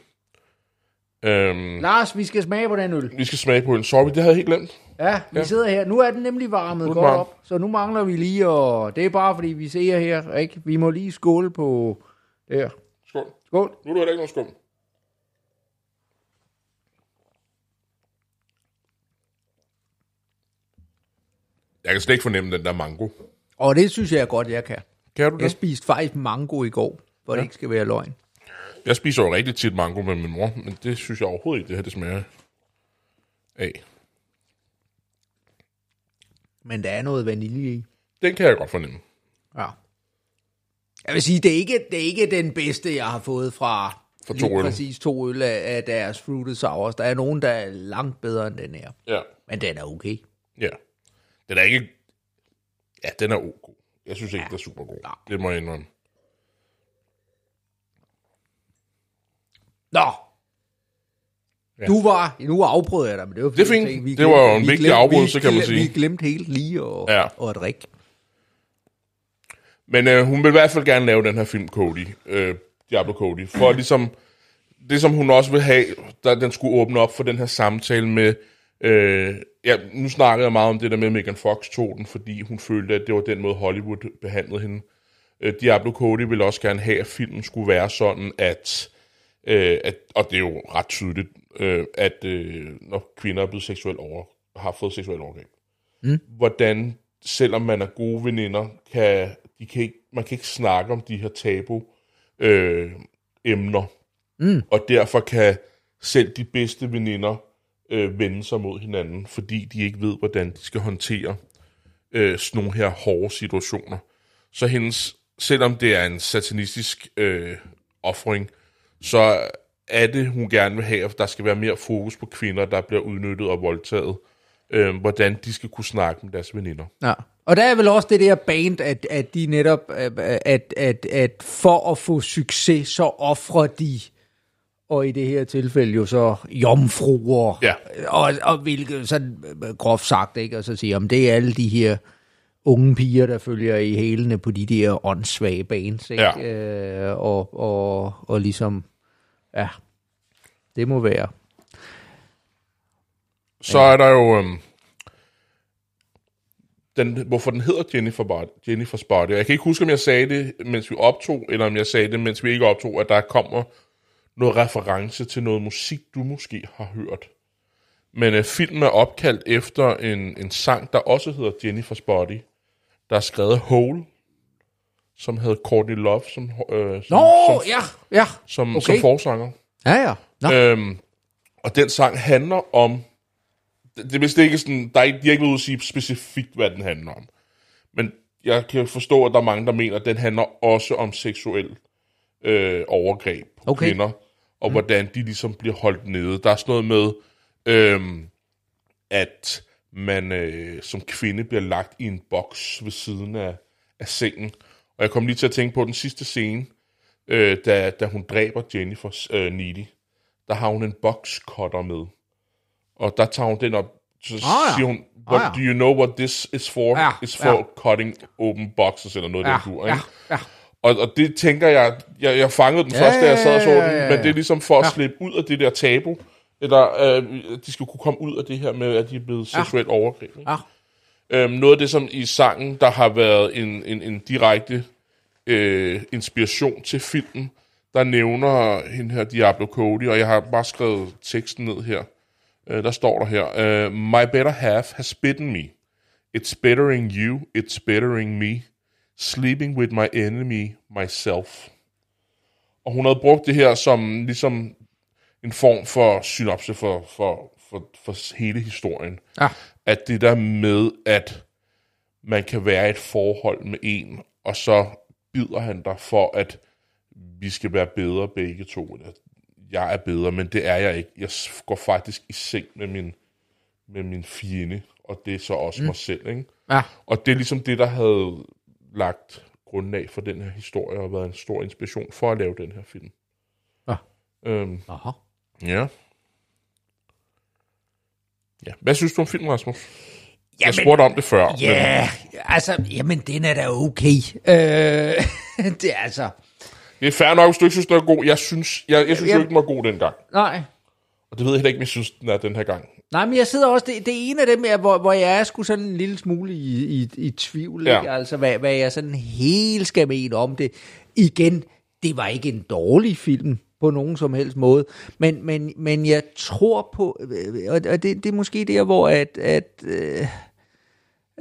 Um, Lars, vi skal smage på den øl. vi skal smage på en. Sorry, det havde jeg helt glemt. Ja, vi Ja. sidder her. Nu er den nemlig varmet den godt varm. op, så nu mangler vi lige, og det er bare fordi, vi ser her, ikke? Vi må lige skåle på der. Skål. Skål. Nu er der ikke noget skum. Jeg kan slet ikke fornemme den der mango. Og det synes jeg godt, jeg kan. Kan du Jeg det? spiste faktisk mango i går, hvor ja. det ikke skal være løgn. Jeg spiser jo rigtig tit mango med min mor, men det synes jeg overhovedet ikke, det her det smager af. Men der er noget vanilje i. Den kan jeg godt fornemme. Ja. Jeg vil sige, det er ikke, det er ikke den bedste, jeg har fået fra lige to øl. præcis to øl af, af deres fruited sours. Der er nogen, der er langt bedre end den her. Ja. Men den er okay. Ja. Den er ikke... Ja, den er ok. Jeg synes ikke, ja. den er super god. Det må jeg indrømme. Nå! Ja. Du var... Nu afbrød jeg dig, men det var Det er fint. jeg tænkte, Det var jo en vigtig glemte- afbrydelse, vi kan man sige. Vi glemte helt lige at, Ja. at drikke. Men øh, hun vil i hvert fald gerne lave den her film, Cody. Øh, Diablo Cody. For ligesom... Det, som hun også vil have, der, den skulle åbne op for den her samtale med... Øh, ja, nu snakkede jeg meget om det der med, Megan Fox tog den, fordi hun følte, at det var den måde, Hollywood behandlede hende. Øh, Diablo Cody ville også gerne have, at filmen skulle være sådan, at... Øh, at og det er jo ret tydeligt, øh, at øh, når kvinder er blevet seksuelt over, har fået seksuelt overgreb, mm. hvordan, selvom man er gode veninder, kan, de kan ikke, man kan ikke snakke om de her tabu øh, emner. Mm. Og derfor kan selv de bedste veninder øh, vende sig mod hinanden, fordi de ikke ved, hvordan de skal håndtere øh, sådan nogle her hårde situationer. Så hendes, selvom det er en satanistisk øh, offring, så er det, hun gerne vil have, at der skal være mere fokus på kvinder, der bliver udnyttet og voldtaget. Øh, hvordan de skal kunne snakke med deres veninder. Ja. Og der er vel også det der band, at, at de netop, at, at, at for at få succes, så offrer de, og i det her tilfælde jo så jomfruer, Ja. og, og hvilket sådan groft sagt, ikke? Og så siger om det er alle de her unge piger, der følger i hælene på de der åndssvage bands, ikke? Ja. Øh, og, og, og ligesom, ja, det må være. Så er der jo... Øhm, den, hvorfor den hedder Jennifer Body, Jennifer's Body. Jeg kan ikke huske, om jeg sagde det, mens vi optog, eller om jeg sagde det, mens vi ikke optog, at der kommer noget reference til noget musik, du måske har hørt. Men øh, filmen er opkaldt efter en, en sang, der også hedder Jennifer's Body, der er skrevet Hole, som havde Courtney Love som, øh, som, Nå, som, ja, ja. som, okay. som forsanger. Ja, ja. Nå. Øhm, og den sang handler om... Det, det er ikke sådan... Der er ikke, de har ikke ude at sige specifikt, hvad den handler om. Men jeg kan forstå, at der er mange, der mener, at den handler også om seksuel øh, overgreb på Okay. kvinder, og mm. hvordan de ligesom bliver holdt nede. Der er sådan noget med, øhm, at man øh, som kvinde bliver lagt i en boks ved siden af, af sengen. Og jeg kom lige til at tænke på den sidste scene, øh, da, da hun dræber Jennifer øh, Needy. Der har hun en boxcutter med. Og der tager hun den op, så ja. siger hun, what, Ah, ja. do you know what this is for? Ja, It's for ja. cutting open boxes, eller noget af ja, den dur, ja, ikke? ja. Og, og det tænker jeg, jeg, jeg fangede den først, da jeg sad og så ja, den, ja, ja. men det er ligesom for at Ja. slippe ud af det der tabu, eller øh, de skal kunne komme ud af det her med, at de er blevet seksuelt overgrebet. ikke? Ja. Øhm, noget af det, som i sangen, der har været en, en, en direkte øh, inspiration til filmen, der nævner hende her Diablo Cody, og jeg har bare skrevet teksten ned her. Øh, der står der her, øh, My better half has bitten me. It's bettering you, it's bettering me. Sleeping with my enemy, myself. Og hun havde brugt det her som ligesom en form for synopse for, for, for, for hele historien. Ja. At det der med, at man kan være i et forhold med en, og så bider han dig for, at vi skal være bedre begge to. Jeg er bedre, men det er jeg ikke. Jeg går faktisk i seng med min, med min fjende, og det er så også mm. mig selv. Ikke? Ja. Og det er ligesom det, der havde lagt grundlag for den her historie, og været en stor inspiration for at lave den her film. Ja. Øhm, Aha. ja. Ja. Hvad synes du om filmen, Rasmus? Jeg Jamen, spurgte om det før. Ja, altså, jamen, den er da okay. Øh, det er altså... Men det er fair nok, hvis du ikke synes, den er god. Jeg synes, jeg, jeg synes jo Jamen- ikke, den var god dengang. Nej, Og det ved jeg heller ikke, om jeg synes, den er den her gang. Nej, men jeg sidder også, det, det er en af dem, jeg, hvor, hvor jeg er sgu sådan en lille smule i, i, i tvivl, ja. ikke? altså hvad, hvad jeg sådan helt skal mene om det. Igen, det var ikke en dårlig film på nogen som helst måde, men, men, men jeg tror på, og det, det er måske der, hvor at, at øh,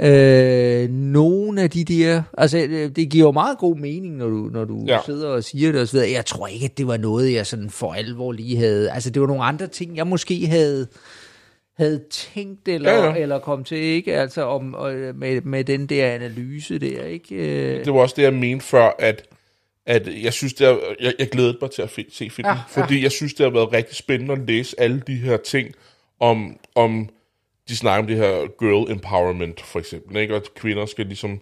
øh, nogle af de der, altså det giver jo meget god mening, når du, når du Ja. sidder og siger det og så videre. Jeg tror ikke, at det var noget, jeg sådan for alvor lige havde, altså det var nogle andre ting, jeg måske havde, havde tænkt eller, Ja, ja, eller kom til, ikke? Altså om, med, med den der analyse der, ikke? Øh, Det var også det, jeg mente før, at, at jeg synes, det er, jeg, jeg glædede mig til at se filmen, Ja, ja. fordi jeg synes, det har været rigtig spændende at læse alle de her ting om, om de snakker om det her girl empowerment, for eksempel, ikke? og at kvinder skal ligesom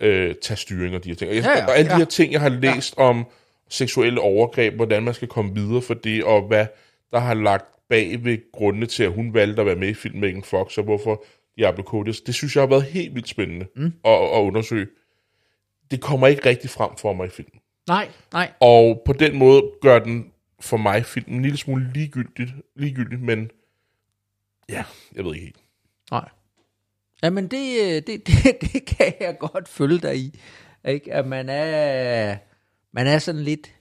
øh, tage styring og de her ting. Og, jeg, Ja, ja, og alle de ja. her ting, jeg har læst ja. om seksuelle overgreb, hvordan man skal komme videre for det, og hvad der har lagt bag ved grundene til, at hun valgte at være med i filmen Megan Fox, og hvorfor Diablo Cody, det synes jeg har været helt vildt spændende mm. at, at undersøge. Det kommer ikke rigtig frem for mig i filmen. Nej, nej. Og på den måde gør den for mig filmen en lille smule ligegyldigt, ligegyldigt men ja, jeg ved ikke helt. Nej. Jamen, det, øh, det, det, det kan jeg godt følge dig i. Ikke? At man er, man er sådan lidt,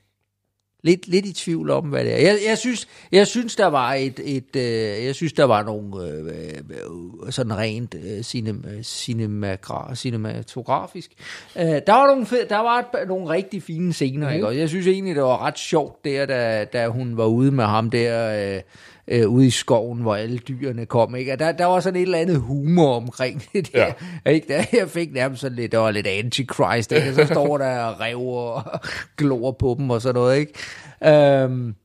lidt, lidt i tvivl om, hvad det er. Jeg, jeg, synes, jeg synes, der var et, et øh, jeg synes, der var nogle øh, øh, sådan rent øh, cinema, cinemagra, cinematografisk. Øh, der var nogle, fed, der var nogle rigtig fine scener, mm. ikke? Og jeg synes egentlig, det var ret sjovt der, da, da hun var ude med ham der, øh, øh, ude i skoven, hvor alle dyrene kom, ikke? Og der, der var sådan et eller andet humor omkring det der, ja. ikke? Der, jeg fik nærmest sådan lidt, der var lidt antichrist, ikke? Og så står der rev og glor på dem og sådan noget, ikke? Øhm,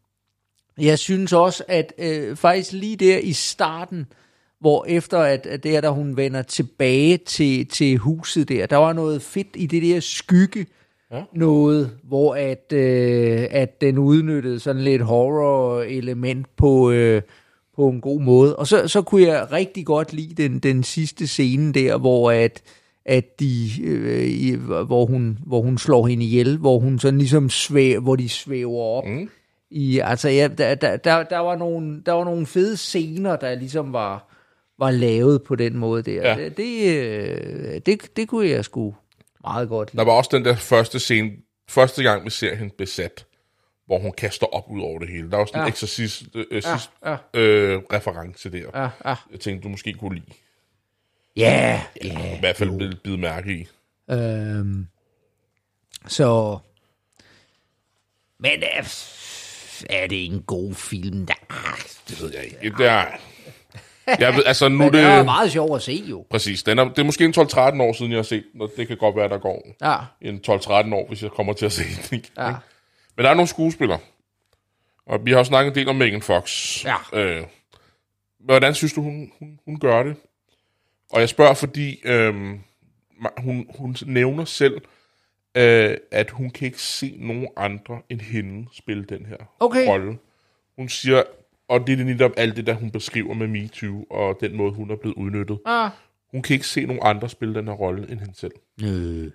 Jeg synes også, at øh, faktisk lige der i starten, hvor efter at, at der, da hun vender tilbage til, til huset der, der var noget fedt i det der skygge, ja. noget, hvor at, øh, at den udnyttede sådan lidt horror-element på, øh, på en god måde. Og så, så kunne jeg rigtig godt lide den, den sidste scene der, hvor at, at de, øh, hvor, hun, hvor hun slår hende ihjel, hvor hun sådan ligesom svæver, hvor de svæver op. Mm. I, altså, ja, der, der, der, der, var nogle, der var nogle fede scener, der ligesom var, var lavet på den måde der. Ja. Det, det, øh, det, det kunne jeg sgu meget godt. Der var også den der første scene, første gang vi ser hende besat, hvor hun kaster op ud over det hele. Der var sådan ja. en eksorcist øh, ja, ja. Øh, reference der. Ja, ja. Jeg tænkte, du måske kunne lide. Ja, ja. yeah, I hvert fald blevet bide mærke i. Øhm, så... Men er, er det en god film? Der, det ved jeg ikke. Det er, jeg ved, altså, nu Men det, det er meget sjovt at se, jo. Præcis. Den er, det er måske en 12-13 år siden, jeg har set den, det kan godt være, der går ja. en 12-13 år, hvis jeg kommer til at se den. Ikke? Ja. Men der er nogle skuespillere. Og vi har også snakket en del om Megan Fox. Ja. Øh, hvordan synes du, hun, hun, hun gør det? Og jeg spørger, fordi øh, hun, hun nævner selv, øh, at hun kan ikke se nogen andre end hende spille den her okay. rolle. Hun siger, og det er netop alt det, der hun beskriver med MeToo, og den måde, hun er blevet udnyttet. Ah. Hun kan ikke se nogen andre spille den her rolle end hende selv. Øh.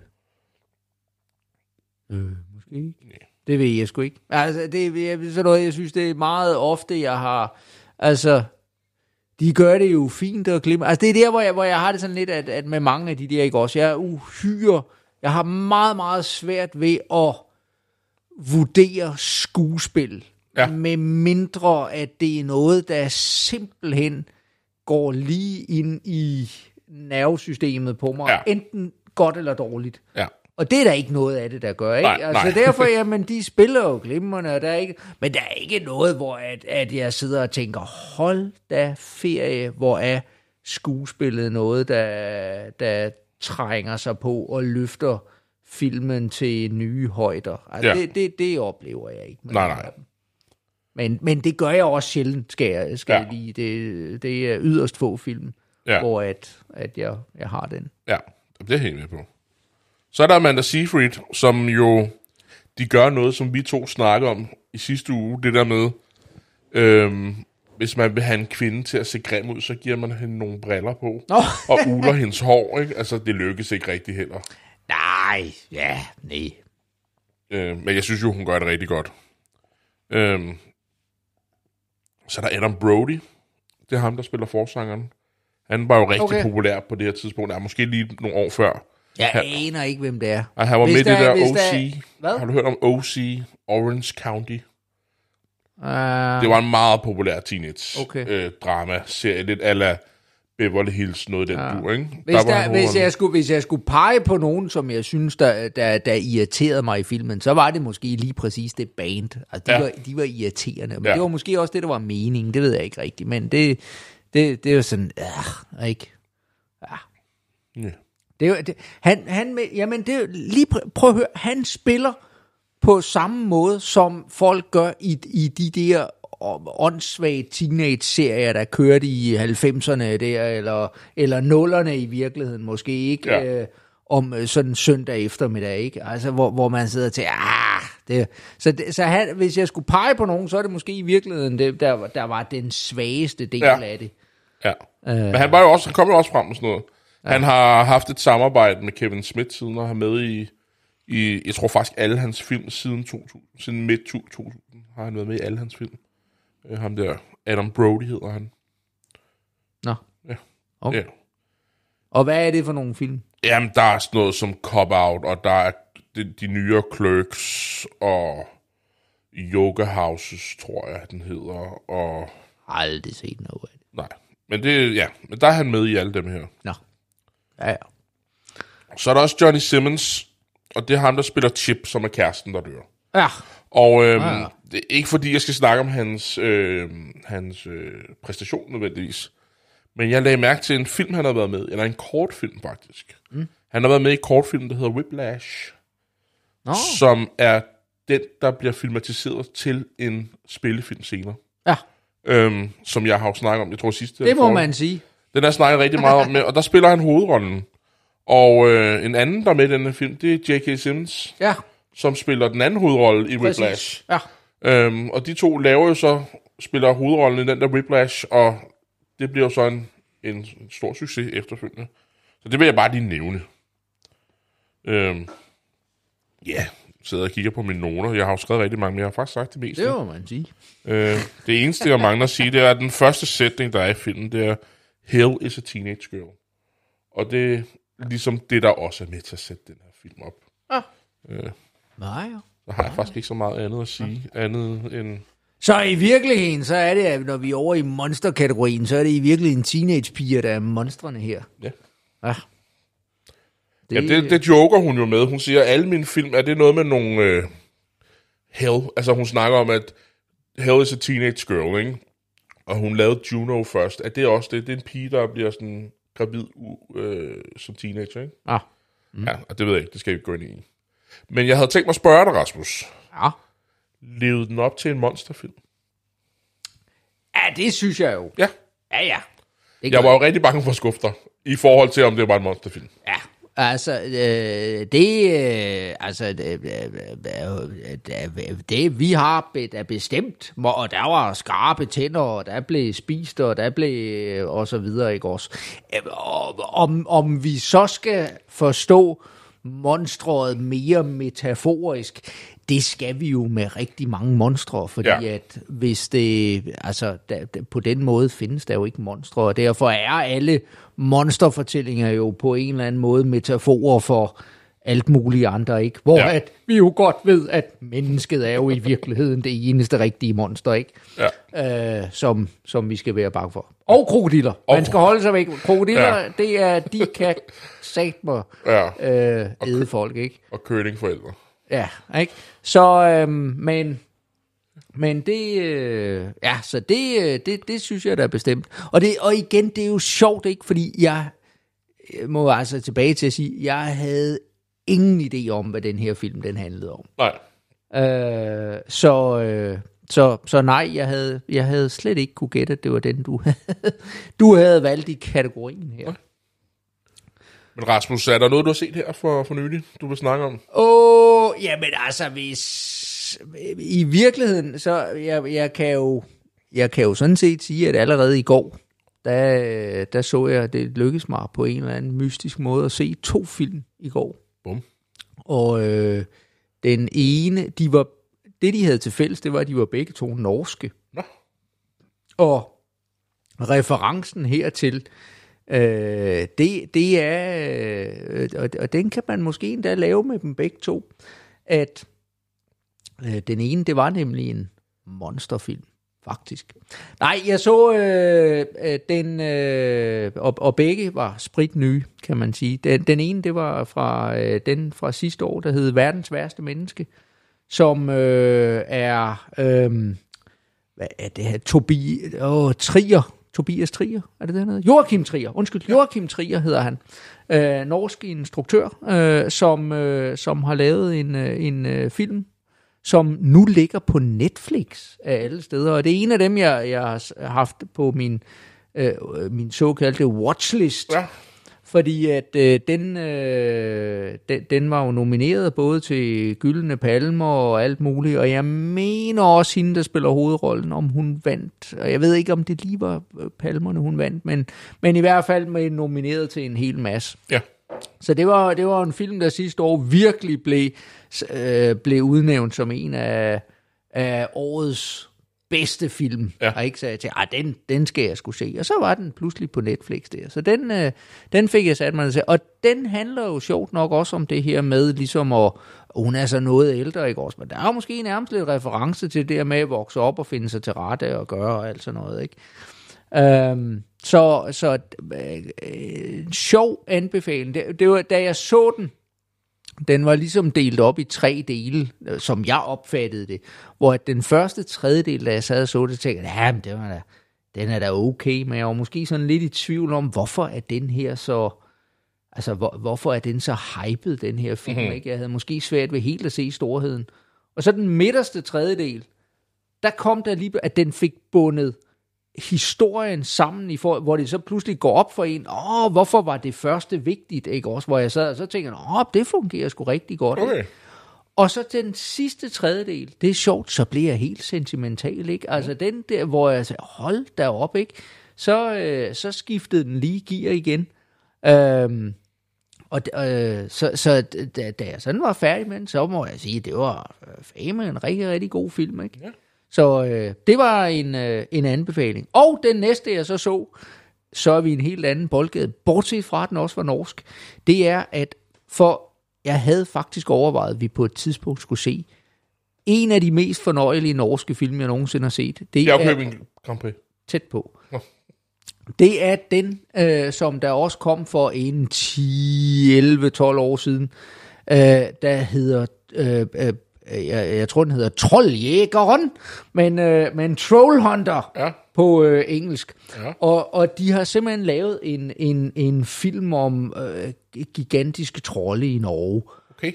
Øh, måske ikke. Nej. Det ved jeg sgu ikke. Altså, det er sådan noget, jeg synes, det er meget ofte, jeg har... Altså, de gør det jo fint og glimmer. Altså, det er der, hvor jeg, hvor jeg har det sådan lidt, at, at med mange af de der, ikke også? Jeg er uhyre... Jeg har meget, meget svært ved at vurdere skuespil. Ja. Med mindre, at det er noget, der simpelthen går lige ind i nervesystemet på mig. Ja. Enten godt eller dårligt. Ja. Og det er der ikke noget af det, der gør, ikke? Nej, altså nej. derfor, jamen, de spiller jo glimrende, og der er ikke, men der er ikke noget, hvor at, at jeg sidder og tænker, hold da ferie, hvor er skuespillet noget, der, der trænger sig på og løfter filmen til nye højder. Altså, ja. det, det, det oplever jeg ikke. nej, nej. Men, men det gør jeg også sjældent, skal jeg, skal ja. jeg lige. Det, det er yderst få film, ja. hvor at, at jeg, jeg har den. Ja, det er helt med på. Så er der Amanda Seyfried, som jo, de gør noget, som vi to snakker om i sidste uge, det der med, øhm, hvis man vil have en kvinde til at se grim ud, så giver man hende nogle briller på, oh. og uler hendes hår, ikke? Altså, det lykkes ikke rigtig heller. Nej, ja, nej. Øh, men jeg synes jo, hun gør det rigtig godt. Øhm, så er der Adam Brody. Det er ham, der spiller forsangeren. Han var jo rigtig okay. populær på det her tidspunkt. Er måske lige nogle år før. Jeg han, aner ikke, hvem det er. Og han var hvis med i det der OC. Der, hvad? Har du hørt om OC, Orange County? Uh, det var en meget populær teenage-drama-serie. Okay. Øh, lidt ala Beverly Hills, noget den ja. du, ikke? Hvis, der, der, hvis, jeg skulle, hvis jeg skulle pege på nogen, som jeg synes, der, der, der irriterede mig i filmen, så var det måske lige præcis det band. Altså, de, ja. var, de var irriterende. Men ja. det var måske også det, der var meningen. Det ved jeg ikke rigtigt. Men det, det, det var sådan, øh, ikke? Ja. ja. Det, det, han, han, jamen det, lige prøv at høre, han spiller på samme måde, som folk gør i, i de der åndssvage teenage-serier, der kørte i 90'erne der, eller, eller nullerne i virkeligheden måske ikke, ja. øh, om øh, sådan søndag eftermiddag, ikke? Altså, hvor, hvor man sidder til, ah, det, så, det, så han, hvis jeg skulle pege på nogen, så er det måske i virkeligheden, det, der, der var den svageste del ja. af det. Ja, øh, men han var jo også, han kom jo også frem med sådan noget. Ja. Han har haft et samarbejde med Kevin Smith siden, og har med i, i, jeg tror faktisk alle hans film siden 2000, siden midt 2000, har han været med i alle hans film. Øh, ham der, Adam Brody hedder han. Nå. Ja. Okay. Ja. Og hvad er det for nogle film? Jamen, der er sådan noget som Cop Out, og der er de, de nyere Clerks, og Yoga Houses, tror jeg, den hedder, og... Aldrig set noget af det. Nej, men det, ja, men der er han med i alle dem her. Nå. Ja, ja. Så er der også Johnny Simmons, og det er ham, der spiller Chip, som er kæresten, der dør. Ja. Og øhm, ja. det er ikke fordi, jeg skal snakke om hans, øh, hans øh, præstation nødvendigvis. Men jeg lagde mærke til en film, han har været med, eller en kortfilm faktisk. Mm. Han har været med i kortfilm, der hedder Whiplash. Nå. Som er den, der bliver filmatiseret til en spillefilm senere. Ja, Øhm, som jeg har jo snakket om, jeg tror sidste... det må for- man sige. Den har jeg snakket rigtig meget om, med, og der spiller han hovedrollen. Og øh, en anden, der er med i den her film, det er J.K. Simmons, Ja, som spiller den anden hovedrolle i præcis. Whiplash. Ja. Øhm, og de to laver jo så, spiller hovedrollen i den der Whiplash, og det bliver jo så en, en stor succes efterfølgende. Så det vil jeg bare lige nævne. Øhm, ja, sidder og kigger på mine noter. Jeg har jo skrevet rigtig mange, men jeg har faktisk sagt det meste. Det må man sige. Øh, det eneste, jeg mangler at sige, det er, at den første sætning, der er i filmen, det er, Hell is a teenage girl. Og det er ligesom det, der også er med til at sætte den her film op. Nej. Så har jeg faktisk ikke så meget andet at sige, andet end... Så i virkeligheden, så er det, at når vi er over i monsterkategorien, så er det i virkeligheden teenagepiger, der er monstrene her. Ja. Ja. Det... Ja, det, det joker hun jo med. Hun siger, at alle mine film, er det noget med nogle... Øh, hell. Altså hun snakker om, at Hell is a teenage girl, ikke? Og hun lavede Juno først. Er det også det? Det er en pige, der bliver sådan gravid øh, som teenager, ikke? Ja. Mm. Ja, og det ved jeg ikke. Det skal vi ikke gå ind i. Men jeg havde tænkt mig at spørge dig, Rasmus. Ja. Levede den op til en monsterfilm? ja, det synes jeg jo. Ja. Ja, ja. Det Jeg var jo rigtig bange for at skuffe dig, i forhold til, om det var en monsterfilm. Ja, altså, øh, det, øh, altså, det, øh, det, vi har da bestemt, og der var skarpe tænder, og der blev spist, og der blev, og så videre, ikke også? Øh, Om, om vi så skal forstå monstret mere metaforisk, det skal vi jo med rigtig mange monstre, fordi Ja. at hvis det, altså der, der, på den måde findes der jo ikke monstre, og derfor er alle monsterfortællinger jo på en eller anden måde metaforer for alt muligt andre, ikke? Hvor Ja. at vi jo godt ved, at mennesket er jo i virkeligheden det eneste rigtige monster, ikke? Ja. Øh, som, som vi skal være bange for. Og krokodiller. Og- Man skal holde sig væk. Krokodiller, Ja. det er, de kan satme Ja. øh, æde folk, ikke? Og curlingforældre. Ja, ikke? Så, øhm, men, men det, øh, ja, så det, øh, det, det synes jeg da er bestemt. Og, det, og igen, det er jo sjovt, ikke? Fordi jeg jeg må altså tilbage til at sige, jeg havde ingen idé om, hvad den her film, den handlede om. Nej. Øh, så, øh, så, så nej, jeg havde, jeg havde slet ikke kunne gætte, at det var den, du havde, du havde valgt i kategorien her. Men Rasmus, er der noget, du har set her for, for nylig, du vil snakke om? Åh, oh, jamen altså, hvis... I virkeligheden, så jeg, jeg kan jo... Jeg kan jo sådan set sige, at allerede i går, der, der så jeg, at det lykkedes mig på en eller anden mystisk måde at se to film i går. Bum. Og øh, den ene, de var, det de havde til fælles, det var, at de var begge to norske. Nå. Og referencen hertil, øh, det, det er, øh, og, og den kan man måske endda lave med dem begge to, at øh, den ene, det var nemlig en monsterfilm, faktisk. Nej, jeg så øh, øh, den, øh, og, og begge var sprit nye, kan man sige. Den, den ene, det var fra øh, den fra sidste år, der hed Verdens værste menneske, som øh, er, øh, hvad er det her, Tobi, åh, Trier, Tobias Trier, er det det, han hedder? Joachim Trier, undskyld, Joachim Trier hedder han. Øh, norsk instruktør, øh, som, øh, som har lavet en, øh, en øh, film, som nu ligger på Netflix af alle steder. Og det er en af dem, jeg, jeg har haft på min, øh, min såkaldte watchlist. Ja. Fordi at øh, den, øh, den, den var jo nomineret både til Gyldne Palmer og alt muligt, og jeg mener også hende, der spiller hovedrollen, om hun vandt. Og jeg ved ikke, om det lige var øh, Palmerne, hun vandt, men, men i hvert fald med nomineret til en hel masse. Ja. Så det var, det var en film, der sidste år virkelig blev, øh, blev udnævnt som en af, af årets bedste film. Ja. Og ikke sagde til, at den, den skal jeg skulle se. Og så var den pludselig på Netflix der. Så den, øh, den fik jeg sat mig til. Og den handler jo sjovt nok også om det her med, ligesom at, hun er så noget ældre, ikke også? Men der er jo måske nærmest lidt reference til det med at vokse op og finde sig til rette og gøre og alt sådan noget, ikke? Øhm, så så øh, øh, sjov anbefaling. Det, det var, da jeg så den, den var ligesom delt op i tre dele, øh, som jeg opfattede det. Hvor at den første tredjedel, da jeg sad og så det, tænkte jeg, ja, det var da, den er da okay, men jeg var måske sådan lidt i tvivl om, hvorfor er den her så... Altså, hvor, hvorfor er den så hyped, den her film? Mhm. Mm-hmm. Ikke? Jeg havde måske svært ved helt at se storheden. Og så den midterste tredjedel, der kom der lige, at den fik bundet historien sammen, i for, hvor det så pludselig går op for en, åh, hvorfor var det første vigtigt, ikke også? Hvor jeg sad og så tænker, åh, det fungerer sgu rigtig godt. ikke? Okay. Og så den sidste tredjedel, det er sjovt, så bliver jeg helt sentimental, ikke? Altså den der, hvor jeg sagde, hold da op, ikke? Så, øh, så skiftede den lige gear igen. Øhm, og øh, så, så da, da jeg sådan var færdig med den, så må jeg sige, det var øh, fame en rigtig, rigtig god film, ikke? Ja. Så øh, det var en, øh, en anbefaling. Og den næste, jeg så så, så er vi en helt anden boldgade, bortset fra, at den også var norsk, det er, at for jeg havde faktisk overvejet, at vi på et tidspunkt skulle se en af de mest fornøjelige norske film, jeg nogensinde har set. Det Jeg er en Grand Prix. tæt på. Nå. Det er den, øh, som der også kom for en 10, 11, 12 år siden, øh, der hedder, øh, øh, jeg, jeg tror den hedder Trolljægeren, men, øh, men Trollhunter Ja. på øh, engelsk. Ja. Og, og de har simpelthen lavet en, en, en film om øh, gigantiske trolde i Norge. Okay.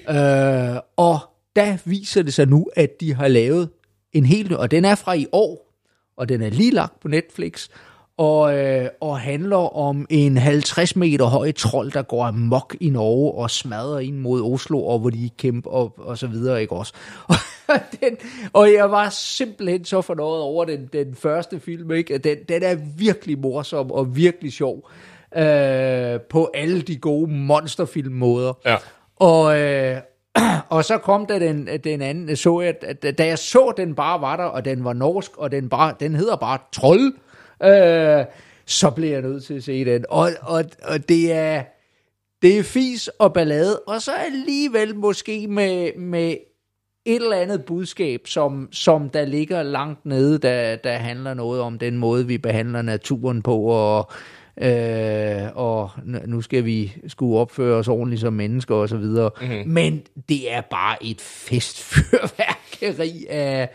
Øh, og der viser det sig nu, at de har lavet en helt og den er fra i år, og den er lige lagt på Netflix, og, øh, og handler om en 50 meter høj trold, der går amok i Norge og smadrer ind mod Oslo, og hvor de kæmper og, og så videre, ikke også? Og, den, og jeg var simpelthen så fornøjet over den, den første film, ikke? Den, den er virkelig morsom og virkelig sjov øh, på alle de gode monsterfilmmåder. Ja. Og, øh, og så kom der den, den anden, så jeg, at da jeg så, den bare var der, og den var norsk, og den, bare, den hedder bare Troll, øh, så blev jeg nødt til at se den. Og, og, og det er det er fis og ballade, og så alligevel måske med, med et eller andet budskab, som, som der ligger langt nede, der, der handler noget om den måde, vi behandler naturen på, og, øh, og nu skal vi skulle opføre os ordentligt som mennesker og så videre. Mm-hmm. Men det er bare et festfyrværkeri af,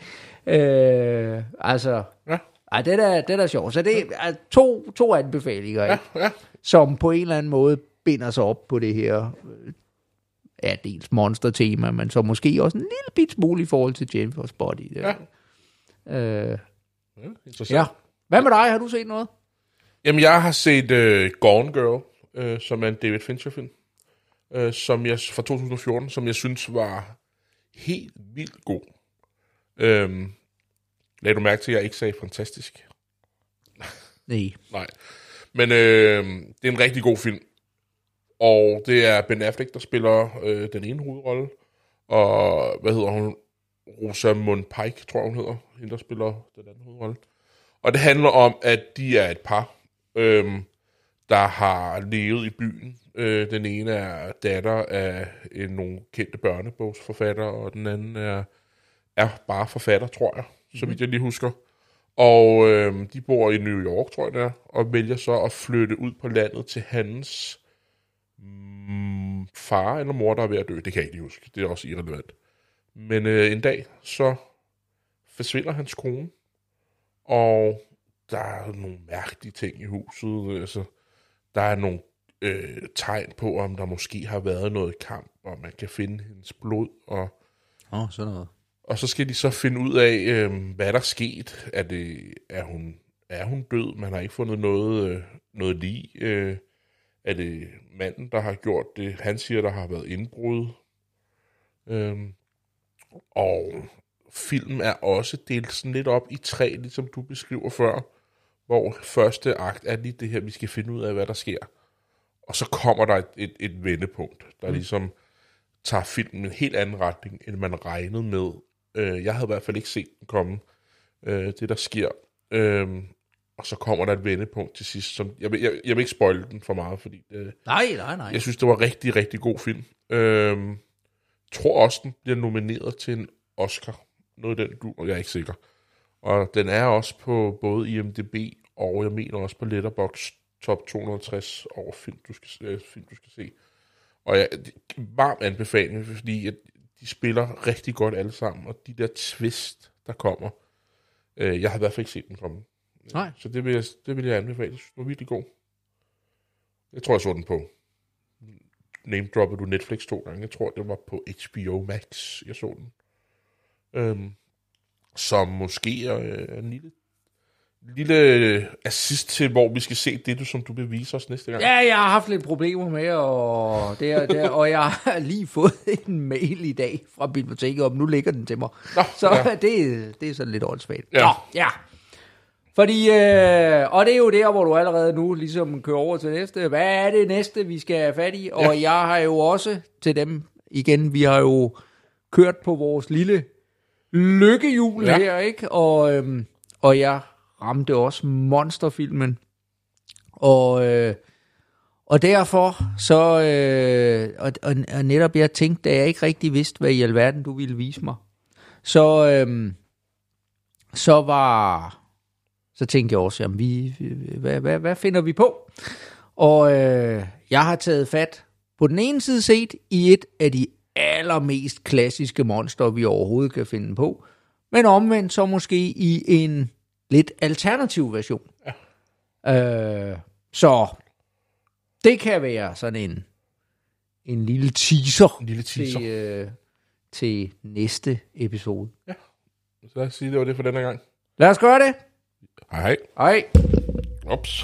øh, altså, Ja. Ej, det er, det er da sjovt. Så det er to, to anbefalinger, ikke? Ja. som på en eller anden måde binder sig op på det her, ja, dels monster-tema, men så måske også en lille bit smule i forhold til Jennifer's Body. Ja. Øh, Ja, interessant. ja. Hvad med dig? Har du set noget? Jamen, jeg har set uh, Gone Girl, uh, som er en David Fincher-film, uh, som jeg, fra 2014, som jeg synes var helt vildt god. Um, lagde du mærke til, at jeg ikke sagde fantastisk? Nej. Nej. Men øh, det er en rigtig god film. Og det er Ben Affleck, der spiller øh, den ene hovedrolle. Og hvad hedder hun? Rosamund Pike, tror jeg, hun hedder. Hende, der spiller den anden hovedrolle. Og det handler om, at de er et par, øh, der har levet i byen. Øh, den ene er datter af en, nogle kendte børnebogsforfattere, og den anden er, er bare forfatter, tror jeg, så mm. jeg lige husker. Og øh, de bor i New York, tror jeg det er, og vælger så at flytte ud på landet til hans mm, far eller mor, der er ved at dø. Det kan jeg ikke lige huske. Det er også irrelevant. Men øh, en dag, så forsvinder hans kone, og der er nogle mærkelige ting i huset. Altså, der er nogle øh, tegn på, om der måske har været noget kamp, og man kan finde hendes blod, og Åh, oh, sådan noget og så skal de så finde ud af, øh, hvad der er sket. Er, det, er, hun, er hun død? Man har ikke fundet noget, øh, noget lig. Øh, er det manden, der har gjort det? Han siger, der har været indbrud. Øh, og filmen er også delt sådan lidt op i tre, ligesom du beskriver før. Hvor første akt er lige det her, vi skal finde ud af, hvad der sker. Og så kommer der et, et, et vendepunkt, der mm. ligesom tager filmen en helt anden retning, end man regnede med. Øh, jeg havde i hvert fald ikke set den komme, øh, det der sker. Øh, og så kommer der et vendepunkt til sidst. Som, jeg, vil, jeg, jeg vil ikke spoile den for meget, fordi det, Nej, nej, nej. jeg synes, det var rigtig, rigtig god film. Øh, tror også, den bliver nomineret til en Oscar. Noget af den du, og jeg er ikke sikker. Og den er også på både IMDb, og jeg mener også på Letterboxd top 260 over film, du skal, øh, film, du skal se. Og jeg, varm anbefaling, fordi at de spiller rigtig godt alle sammen, og de der twist, der kommer, øh, jeg har i hvert fald ikke set den komme. Nej. Så det vil, jeg, det vil jeg anbefale. Jeg synes, den var virkelig god. Jeg tror, jeg så den på name droppede du Netflix to gange. Jeg tror, det var på HBO Max, jeg så den. Øhm, som måske er øh, en lille, lille assist til, hvor vi skal se det, du, som du vil vise os næste gang. Ja, jeg har haft lidt problemer med, og, det er, det er, og jeg har lige fået en mail i dag fra biblioteket om, nu ligger den til mig. Nå, Så ja. det, det er sådan lidt åndssvagt. Ja. Nå, ja. Fordi, øh, og det er jo der, hvor du allerede nu ligesom kører over til næste. Hvad er det næste, vi skal have fat i? Og Ja. jeg har jo også til dem, igen, vi har jo kørt på vores lille lykkehjul ja. her, ikke? Og, øhm, og jeg ramte også monsterfilmen. Og, øh, og derfor så, øh, og, og, og netop jeg tænkte, da jeg ikke rigtig vidste, hvad i alverden du ville vise mig, så, øh, så var, så tænkte jeg også, jamen vi, hvad, hvad, hvad finder vi på? Og øh, jeg har taget fat på den ene side set i et af de allermest klassiske monster, vi overhovedet kan finde på, men omvendt så måske i en lidt alternativ version. Ja. Øh, så det kan være sådan en, en lille teaser, En lille teaser. Til, øh, til næste episode. Så lad os sige, det var det for denne gang. Lad os gøre det. Hej. Hej. Ups.